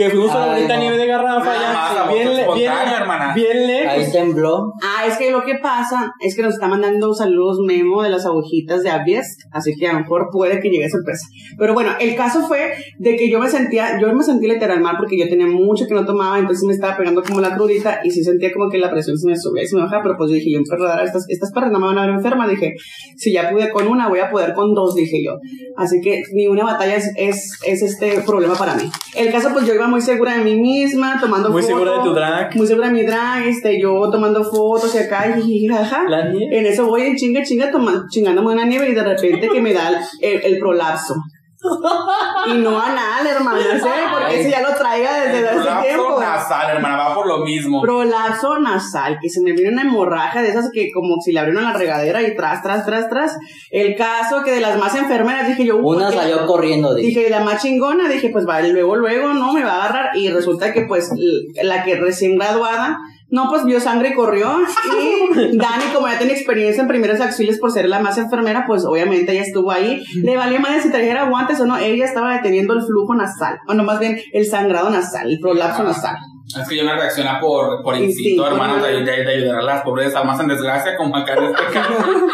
que fuimos a la bonita no. nieve de garrafa más, ya. a Bien, le- bien, hermana. bien lejos. Ahí tembló. Ah, es que lo que pasa es que nos está mandando saludos Memo de las agujitas de Abies, así que a lo mejor puede que llegue sorpresa. Pero bueno, el caso fue de que yo me sentía, yo me sentí literal mal porque yo tenía mucho que no tomaba, entonces me estaba pegando como la crudita y sí sentía como que la presión se me subía y se me bajaba, pero pues yo dije, yo enfermedad, estas, estas perras no me van a ver enferma, dije, si ya pude con una, voy a poder con dos, dije yo. Así que ni una batalla es, es, es este problema para mí. El caso, pues yo iba muy segura de mí misma, tomando Muy segura de fotos, tu drag. Muy segura de mi drag, este, yo tomando fotos y acá, jiji, jaja. La nieve. En eso voy en chinga, chinga, toma- chingándome una nieve y de repente que me da el, el prolapso. Y no anal, hermana, ¿sí? porque ese ya lo traiga desde El hace prolapso tiempo. nasal, hermana, va por lo mismo. Prolapso nasal, que se me viene una hemorragia de esas que como si le abrieron la regadera y tras, tras, tras, tras. El caso que de las más enfermeras dije yo, Una ¿qué? salió corriendo. Dije. Dije, la más chingona, dije, pues va, luego, luego, no, me va a agarrar. Y resulta que, pues, la que recién graduada, no, pues vio sangre y corrió. Y Dani, como ya tiene experiencia en primeros auxilios por ser la más enfermera, pues obviamente ella estuvo ahí. Le valió madre si trajera guantes o no. Ella estaba deteniendo el flujo nasal. Bueno, más bien el sangrado nasal, el prolapso nasal. Es que yo no reacciona por, por instinto, hermana, de, ¿no? de- de ayudar a las pobres almas en desgracia, como acá en este caso.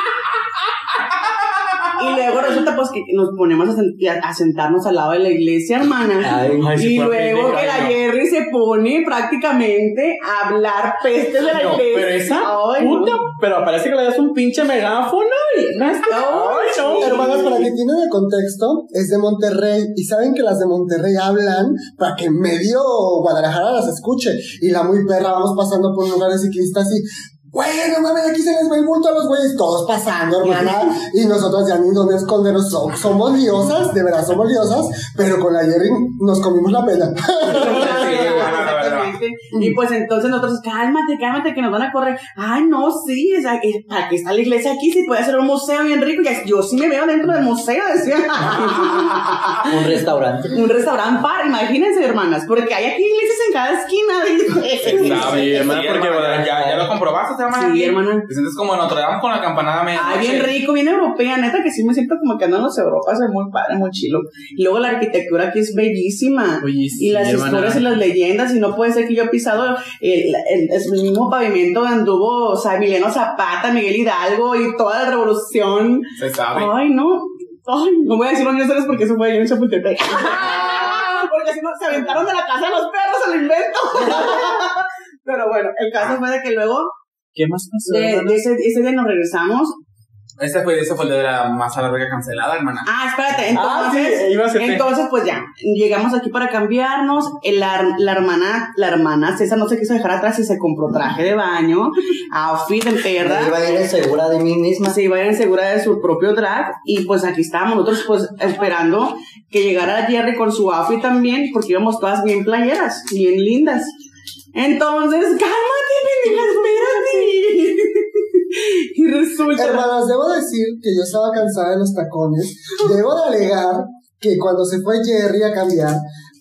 Y luego resulta, pues, que nos ponemos a, sent- a sentarnos al lado de la iglesia, hermana. Ay, y luego que la no. Jerry se pone prácticamente a hablar pestes de la No, iglesia. pero esa Ay, no. puta, pero parece que le das un pinche megáfono y no está. Ay, no. Hermanas, para que tienen el contexto, es de Monterrey y saben que las de Monterrey hablan para que medio Guadalajara las escuche. Y la muy perra, vamos pasando por un lugar de ciclistas y, güey, no mames, aquí se les ve el bulto a los güeyes, todos pasando, hermana. y nosotros ya ni dónde escondernos, somos, somos diosas, de verdad somos diosas, pero con la Jerry nos comimos la pena. Y pues entonces nosotros, cálmate, cálmate, que nos van a correr. Ay, no, sí, es, es- ¿para qué está la iglesia aquí? Si puede ser un museo bien rico. Ya, yo sí me veo dentro del museo, decía. Un restaurante. un restaurante par, imagínense, hermanas, porque hay aquí iglesias en cada esquina. dice. Sí, hermana, porque hermana, ya, ya lo comprobaste, hermana. Sí, hermana. Te sientes como en Notre Dame con la campanada media. Ay, bien rico, bien europea, neta que sí me siento como que ando en los Europas, es muy padre, muy chilo. Y luego la arquitectura aquí es bellísima. Oye, sí, y las hermana. historias y las leyendas, y no puede ser que yo he pisado el, el- el mismo pavimento donde anduvo, o sea, Emiliano Zapata, Miguel Hidalgo y toda la revolución. Se sabe. Ay, no. Ay, no voy a decir los nombres porque eso fue allá en Chapultepec. porque si no, se aventaron de la casa de los perros, se lo invento. Pero bueno, el caso fue de que luego, ¿Qué más pasó? de, de ese, ese día nos regresamos Ese fue, ese fue el de la más a la verga cancelada, hermana. Ah, espérate, Ah, sí, entonces, iba a entonces pues ya, llegamos aquí para cambiarnos, el- la, la hermana, la hermana César no se quiso dejar atrás y se compró traje de baño, outfit en Me perra, iba a ir segura de mí misma. se iba a ir en segura de su propio drag, y pues aquí estábamos nosotros pues esperando que llegara Jerry con su outfit también, porque íbamos todas bien playeras, bien lindas. Entonces, cálmate, pendeja, espérate. y resulta... Hermanas, debo decir que yo estaba cansada de los tacones. Debo de alegar que cuando se fue Jerry a cambiar,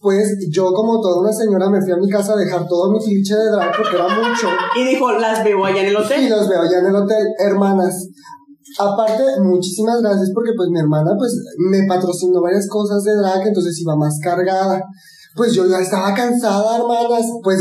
después, yo como toda una señora me fui a mi casa a dejar todo mi cliché de drag porque era mucho. Y dijo, las veo allá en el Y hotel. los veo allá en el hotel, hermanas. Aparte, muchísimas gracias porque pues mi hermana pues me patrocinó varias cosas de drag, entonces iba más cargada. Pues yo ya estaba cansada, hermanas. Pues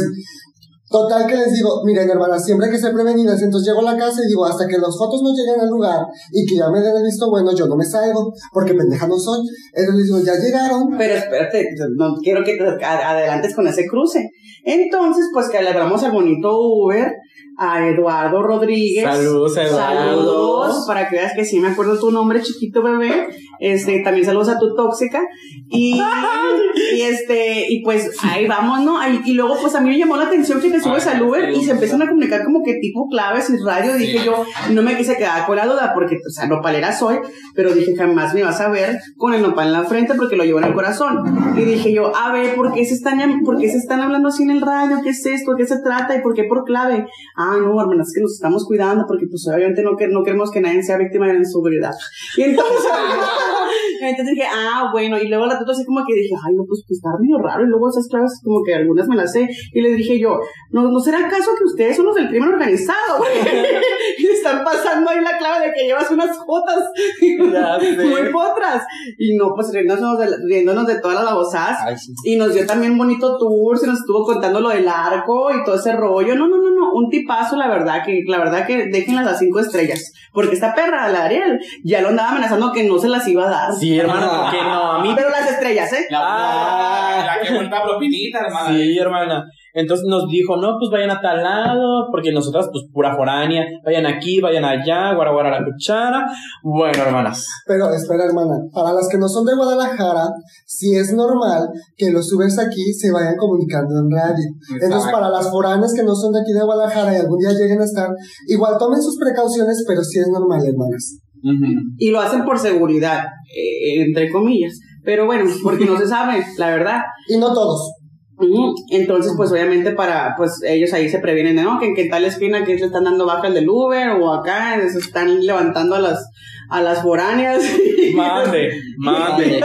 total que les digo, miren hermanas, siempre hay que ser prevenidas. Entonces llego a la casa y digo, hasta que las fotos no lleguen al lugar y que ya me den el visto bueno, yo no me salgo porque pendeja no soy. Entonces les digo, ya llegaron. Pero espérate, no quiero que te adelantes con ese cruce. Entonces, pues que le hablamos al bonito Uber, a Eduardo Rodríguez. Saludos, Eduardo. Saludos, para que veas que sí me acuerdo tu nombre, chiquito bebé. Este, también saludos a tu tóxica. Y, y este, y pues ahí vamos, ¿no? Ahí- y luego, pues a mí me llamó la atención que te subes al Uber y se empiezan a comunicar como que tipo claves y radio. Dije Sí. yo, no me quise quedar con la duda porque, o sea, nopalera soy, pero dije jamás me vas a ver con el nopal en la frente porque lo llevo en el corazón. Y dije yo, a ver, ¿por qué se están, por qué se están hablando así en el radio? ¿Qué es esto? ¿De qué se trata? ¿Y por qué por clave? Ah, no, hermanas, es que nos estamos cuidando porque pues obviamente no, que, no queremos que nadie sea víctima de la inseguridad. Y entonces, entonces dije, ah, bueno, y luego la tuta así como que dije, ay, no, pues, pues está medio raro, y luego esas claves como que algunas me las sé, y le dije yo, no, ¿no será acaso que ustedes son los del crimen organizado? y están pasando ahí la clave de que llevas unas jotas muy potras. Y no, pues riéndonos de, riéndonos de todas las babosadas. Ay, sí. Y nos dio también bonito tour, se nos estuvo contando lo del arco y todo ese rollo. No, no, no, no, un tipazo, la verdad, que la verdad que déjenlas a cinco estrellas. Porque esta perra, la Ariel, ya lo andaba amenazando que no se las iba a dar. Sí, hermano, ¿por qué no? A mí Pero las estrellas, ¿eh? La, Ah. la que cuenta propinita, hermana. Sí, hermana. Entonces nos dijo, no, pues vayan a tal lado, porque nosotras, pues pura foránea, vayan aquí, vayan allá, guara guara la cuchara. Bueno, hermanas. Pero espera, hermana, para las que no son de Guadalajara, sí es normal que los Ubers aquí se vayan comunicando en radio. Entonces, para las foráneas que no son de aquí de Guadalajara y algún día lleguen a estar, igual tomen sus precauciones, pero sí es normal, hermanas. Y lo hacen por seguridad, eh, entre comillas. Pero bueno, porque no se sabe, la verdad. Y no todos. Entonces, pues obviamente para, pues ellos ahí se previenen de, no, que en qué tal esquina que le están dando baja al del Uber o acá se están levantando a las, a las foráneas. Mande, Y mande.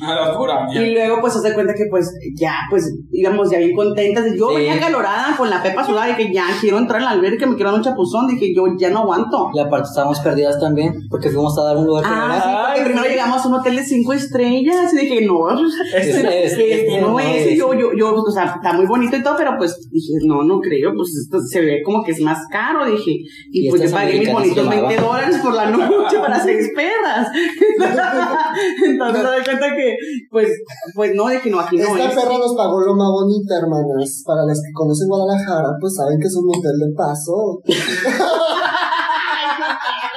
A la. Y luego pues se da cuenta que pues ya, pues íbamos ya bien contentas. Yo Sí. venía calorada con la pepa sudada y que ya quiero entrar al albergue, me quiero dar un chapuzón. Dije yo ya no aguanto. Y aparte estábamos perdidas también, porque fuimos a dar un lugar Ah, primero. sí, porque Ay, primero sí. llegamos a un hotel de cinco estrellas y dije, no, Este- este, este- este no no es. es. Y yo, yo, yo, o sea, está muy bonito y todo, pero pues dije, no, no creo, pues esto se ve como que es más caro, dije. Y, Y pues yo pagué mis bonitos se 20 llamaban. dólares por la noche para perras. Entonces me doy cuenta que, pues, pues no, dije, no, aquí no Esta es. perra nos pagó lo más bonita, hermanas. Para las que conocen Guadalajara, pues saben que es un hotel de paso.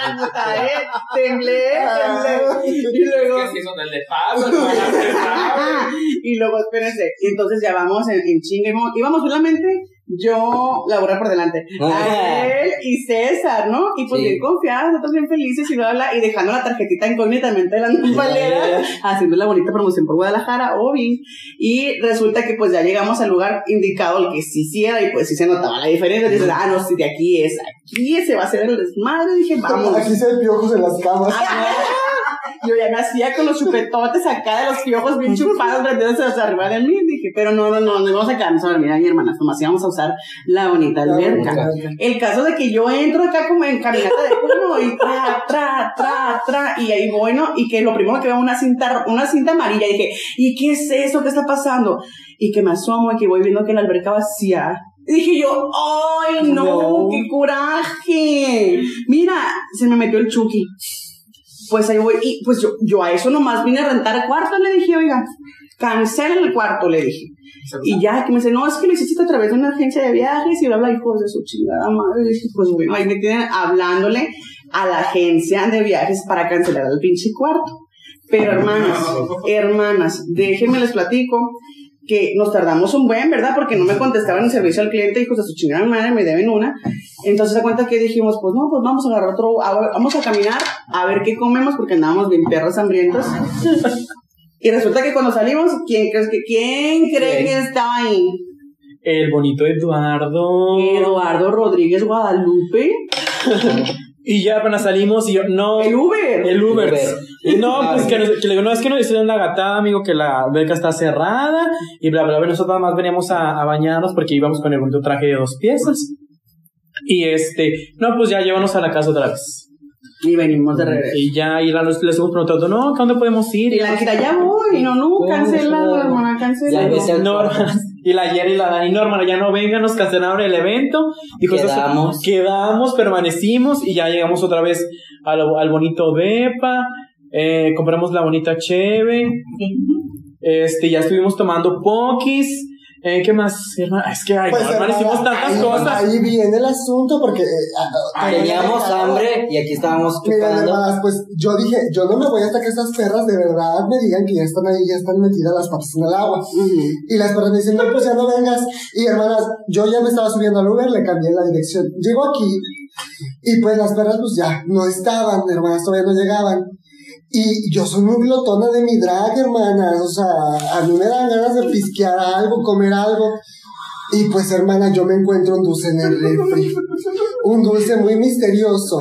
Temblé, temblé. Y luego, Es que si son del de paso, hermana, se sabe. y luego, espérense, y entonces ya vamos en, en chingue, íbamos solamente yo, Laura por delante, a él y César, ¿no? Y pues Sí. bien confiadas, nosotros bien felices y bla, bla, y dejando la tarjetita incógnitamente de la nopalera, haciendo la bonita promoción por Guadalajara, obvio. Y resulta que pues ya llegamos al lugar indicado, el que sí sí era, y pues sí se notaba la diferencia, dices, ah, no, sí, de aquí es, aquí ese va a ser el desmadre, dije, vamos. Aquí se ven piojos en las camas. Yo ya me hacía con los chupetotes acá de los piojos bien chupados, metiéndose hacia arriba de mí. Dije, pero no, no, no, no vamos a quedarnos a dormir ahí, hermanas. Nomás íbamos a usar la bonita alberca. El caso de que yo entro acá como en caminata de uno y tra, tra, tra, tra, y ahí bueno, y que lo primero que veo una cinta, una cinta amarilla, y dije, ¿y qué es eso? ¿Qué está pasando? Y que me asomo y que voy viendo que la alberca vacía. Y dije yo, ¡ay, no! No. ¡Qué coraje! Mira, se me metió el Chucky. Pues ahí voy, y pues yo, yo a eso nomás vine a rentar cuarto, le dije, oiga, cancelen el cuarto, le dije. Y ya, que me dice, no, es que lo hiciste a través de una agencia de viajes y bla, bla, hijos de su chingada madre. Y dije, pues bueno, ahí me tienen hablándole a la agencia de viajes para cancelar el pinche cuarto. Pero hermanas, hermanas, déjenme les platico que nos tardamos un buen, ¿verdad? Porque no me contestaban el servicio al cliente, hijos de su chingada madre, me deben una. Entonces, a cuenta que dijimos, pues no, pues vamos a agarrar otro, vamos a caminar a ver qué comemos, porque andábamos bien perros hambrientos. Y resulta que cuando salimos, ¿quién crees que, quién cree ¿Quién? que estaba ahí? El bonito Eduardo. Eduardo Rodríguez Guadalupe. Y ya apenas salimos y yo, no. El Uber. El Uber. No, pues que, nos- que le digo, no, es que nos hicieron la gatada, amigo, que la beca está cerrada. Y bla, bla, bla. Nosotros nada más veníamos a, a bañarnos porque íbamos con el bonito traje de dos piezas. Y este, no, pues ya llévanos a la casa otra vez. Y venimos de regreso. Y ya, y la, les hemos preguntado, no, ¿a dónde podemos ir? Y la Kira, ya voy. Y no, no, cancela, hermana, cancela. Ya ves el- No, hermana. Y la Jerry y la Dani, no, hermana, ya no vengan, nos cancelaron el evento. Dijo, "Eso- Quedamos. quedamos, permanecimos y ya llegamos otra vez al, al bonito Depa. Eh, compramos la bonita Cheve. Este, ya estuvimos tomando Pokis. Eh, ¿Qué más, hermana? Es que, ay, Pues, hermana, hicimos tantas ahí, cosas. Ahí viene el asunto porque... eh, ah, ah, Teníamos ah, hambre y aquí estábamos Miren, chupando. hermanas, pues yo dije, yo no me voy hasta que estas perras de verdad me digan que ya están ahí, ya están metidas las patas en el agua. Y las perras me dicen, no, pues ya no vengas. Y hermanas, yo ya me estaba subiendo al Uber, le cambié la dirección. Llego aquí y pues las perras pues ya no estaban, hermanas, todavía no llegaban. Y yo soy muy glotona de mi drag, hermanas. O sea, a mí me dan ganas de pisquear algo, comer algo. Y pues, hermana, yo me encuentro un dulce en el refri. Un dulce muy misterioso.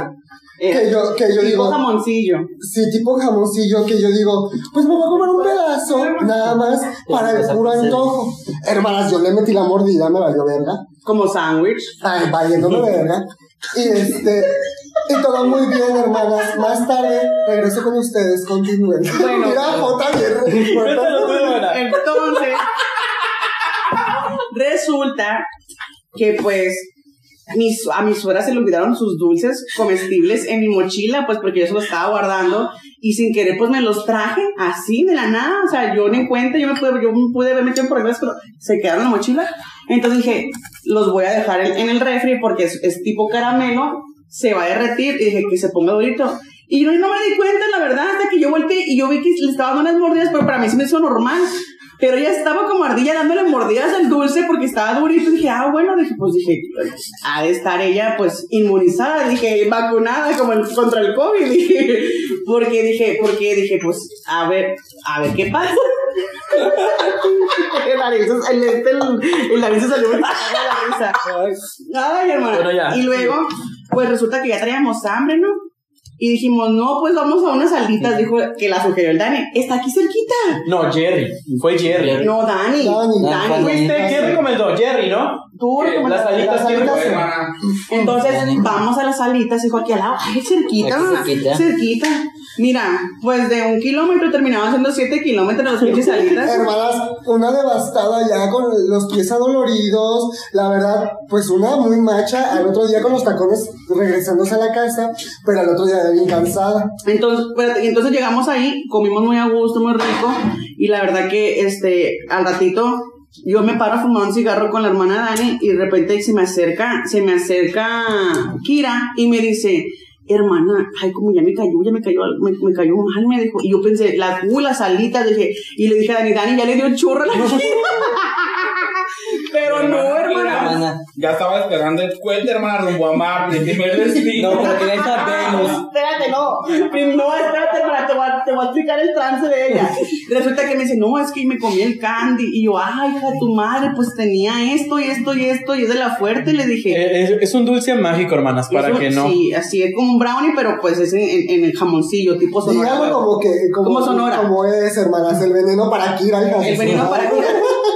Que yo, que yo tipo digo, jamoncillo. sí, tipo jamoncillo, que yo digo, pues me voy a comer un pedazo, nada más, para el puro antojo. Hermanas, yo le metí la mordida, me valió verga. Como sándwich. Ay, valiéndome verga. Y este, y todo muy bien, hermanas. Más tarde regreso con ustedes, continúen. Bueno. Mira, hermana. Entonces, resulta que pues mis, a mi suegra se le olvidaron sus dulces comestibles en mi mochila, pues porque yo se los estaba guardando y sin querer pues me los traje así de la nada, o sea, yo ni cuenta, yo me pude, yo me pude haber metido en problemas, pero se quedaron en la mochila. Entonces dije, los voy a dejar en, en el refri porque es, es tipo caramelo, se va a derretir y dije que se ponga durito. Y yo no me di cuenta, la verdad, hasta que yo volteé y yo vi que le estaba dando unas mordidas, pero para mí se me hizo normal. Pero ella estaba como ardilla dándole mordidas al dulce porque estaba durito. Y dije, ah, bueno, dije, pues dije, ha de estar ella pues inmunizada, dije, vacunada como el- contra el COVID, dije, porque dije, porque dije, pues, a ver, a ver qué pasa. el nariz, el, este, el, el nariz se salió la risa. Ay, hermano. Bueno. Y luego, pues resulta que ya traíamos hambre, ¿no? Y dijimos, no, pues vamos a unas salitas, dijo que la sugirió el Dani. Está aquí cerquita. No, Jerry. Fue Jerry. No, Dani. Dani. Dani, Dani. fuiste. ¿Quién recomendó? Jerry, ¿no? Tú Eh, recomendaste las alitas, las ¿quién recomendó? Entonces, vamos a las salitas, dijo aquí al lado. Ay, cerquita. Cerquita. Mira, pues de un kilómetro terminaba siendo siete kilómetros las pinches salitas. Hermanas, una devastada ya con los pies adoloridos, la verdad, pues una muy macha, al otro día con los tacones regresándose a la casa, pero al otro día bien cansada. Entonces, pues, y entonces llegamos ahí, comimos muy a gusto, muy rico, y la verdad que este, al ratito yo me paro a fumar un cigarro con la hermana Dani y de repente se me acerca, se me acerca Kira y me dice, hermana, ay, como ya me cayó, ya me cayó, me, me cayó mal, me dijo, y yo pensé, las, uh, las alitas, dije, y le dije a Dani, Dani, ya le dio churro a la Pero no, hermana. Hermana. Ya estaba esperando el cuento, hermana, rumbo a Marte. destino. No, porque está Venus. Espérate, no. No, espérate, hermana, te voy, a, te voy a explicar el trance de ella. Resulta que me dice, no, es que me comí el candy. Y yo, ay, hija tu madre, pues tenía esto y esto y esto, y es de la fuerte, le dije. Eh, es, es un dulce mágico, hermanas, para Eso, que no. Sí, así es como un brownie, pero pues es en, en- en el jamoncillo, tipo sonora. Dígalo como que, como, Como Sonora. como es, hermanas, el veneno para Kira, El veneno para Kira.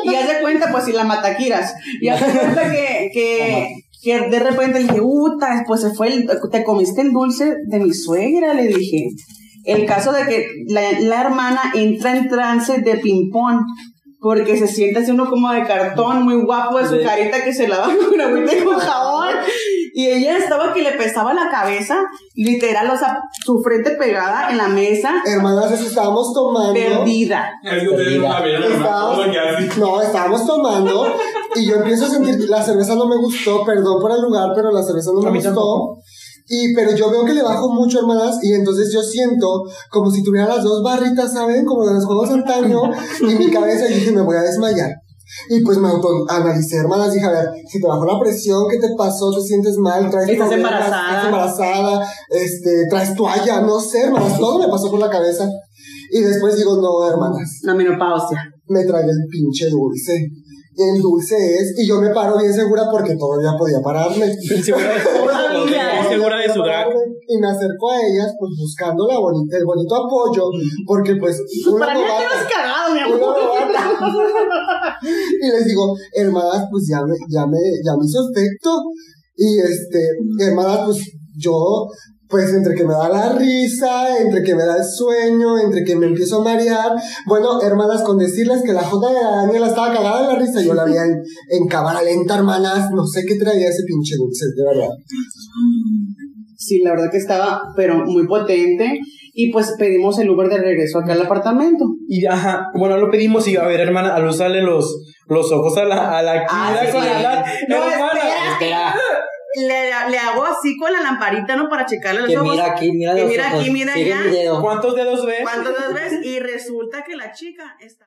Y haz de cuenta, pues si la mataquiras. Y haz de cuenta que, que, que de repente le dije, puta, pues se fue el, te comiste el dulce de mi suegra, le dije. El caso de que la, la hermana entra en trance de ping-pong. Porque se siente así uno como de cartón, muy guapo de su carita que se lava con agüita y con jabón. Y ella estaba que le pesaba la cabeza, literal, o sea, su frente pegada en la mesa, Hermanas, es que estábamos tomando. perdida. Es que no. Estábamos, que no, tomando y yo empiezo a sentir la cerveza no me gustó, perdón por el lugar, pero la cerveza no me gustó. tampoco. Y pero yo veo que le bajo mucho, hermanas, y entonces yo siento como si tuviera las dos barritas, ¿saben? Como de los juegos antaño, y mi cabeza y dije, me voy a desmayar. Y pues me autoanalicé, hermanas, dije, a ver, si te bajó la presión, ¿qué te pasó? ¿Te sientes mal? ¿Traes Estás embarazada. ¿Estás embarazada? Este, ¿traes toalla? No sé, hermanas, todo me pasó por la cabeza. Y después digo, no, hermanas, La menopausia. me tragué el pinche dulce. El dulce es, y yo me paro bien segura porque todavía podía pararme. Ella segura de su drag. Y me acerco a ellas, pues buscando la bonita, el bonito apoyo, porque pues una Para mí te novata- has cagado, mi amor. novata. y les digo, hermanas, pues ya me, ya me, ya me hizo efecto. Y este, hermanas, pues yo, pues entre que me da la risa, entre que me da el sueño, entre que me empiezo a marear. Bueno, hermanas, con decirles que la Jota de la Daniela estaba cagada en la risa, yo la vi en, en cámara lenta, hermanas. No sé qué traía ese pinche dulce, de verdad. Sí, la verdad que estaba, pero muy potente. Y pues pedimos el Uber de regreso acá al apartamento. Y ajá, bueno, lo pedimos y a ver, hermana, a luz sale los, los ojos a la, a la Ah, Kira sí, con sí. la No, hermana. Espera, Le, le hago así con la lamparita, ¿no? Para checarle los que ojos. mira aquí, mira Que los mira ojos. aquí, mira Sigue allá. dedo. ¿Cuántos dedos ves? ¿Cuántas veces? Y resulta que la chica está.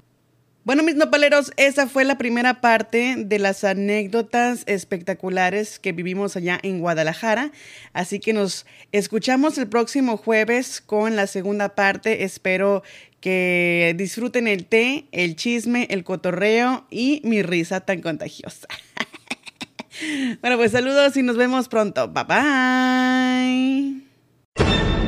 Bueno, mis nopaleros, esa fue la primera parte de las anécdotas espectaculares que vivimos allá en Guadalajara. Así que nos escuchamos el próximo jueves con la segunda parte. Espero que disfruten el té, el chisme, el cotorreo y mi risa tan contagiosa. bueno, pues saludos y nos vemos pronto. Bye bye.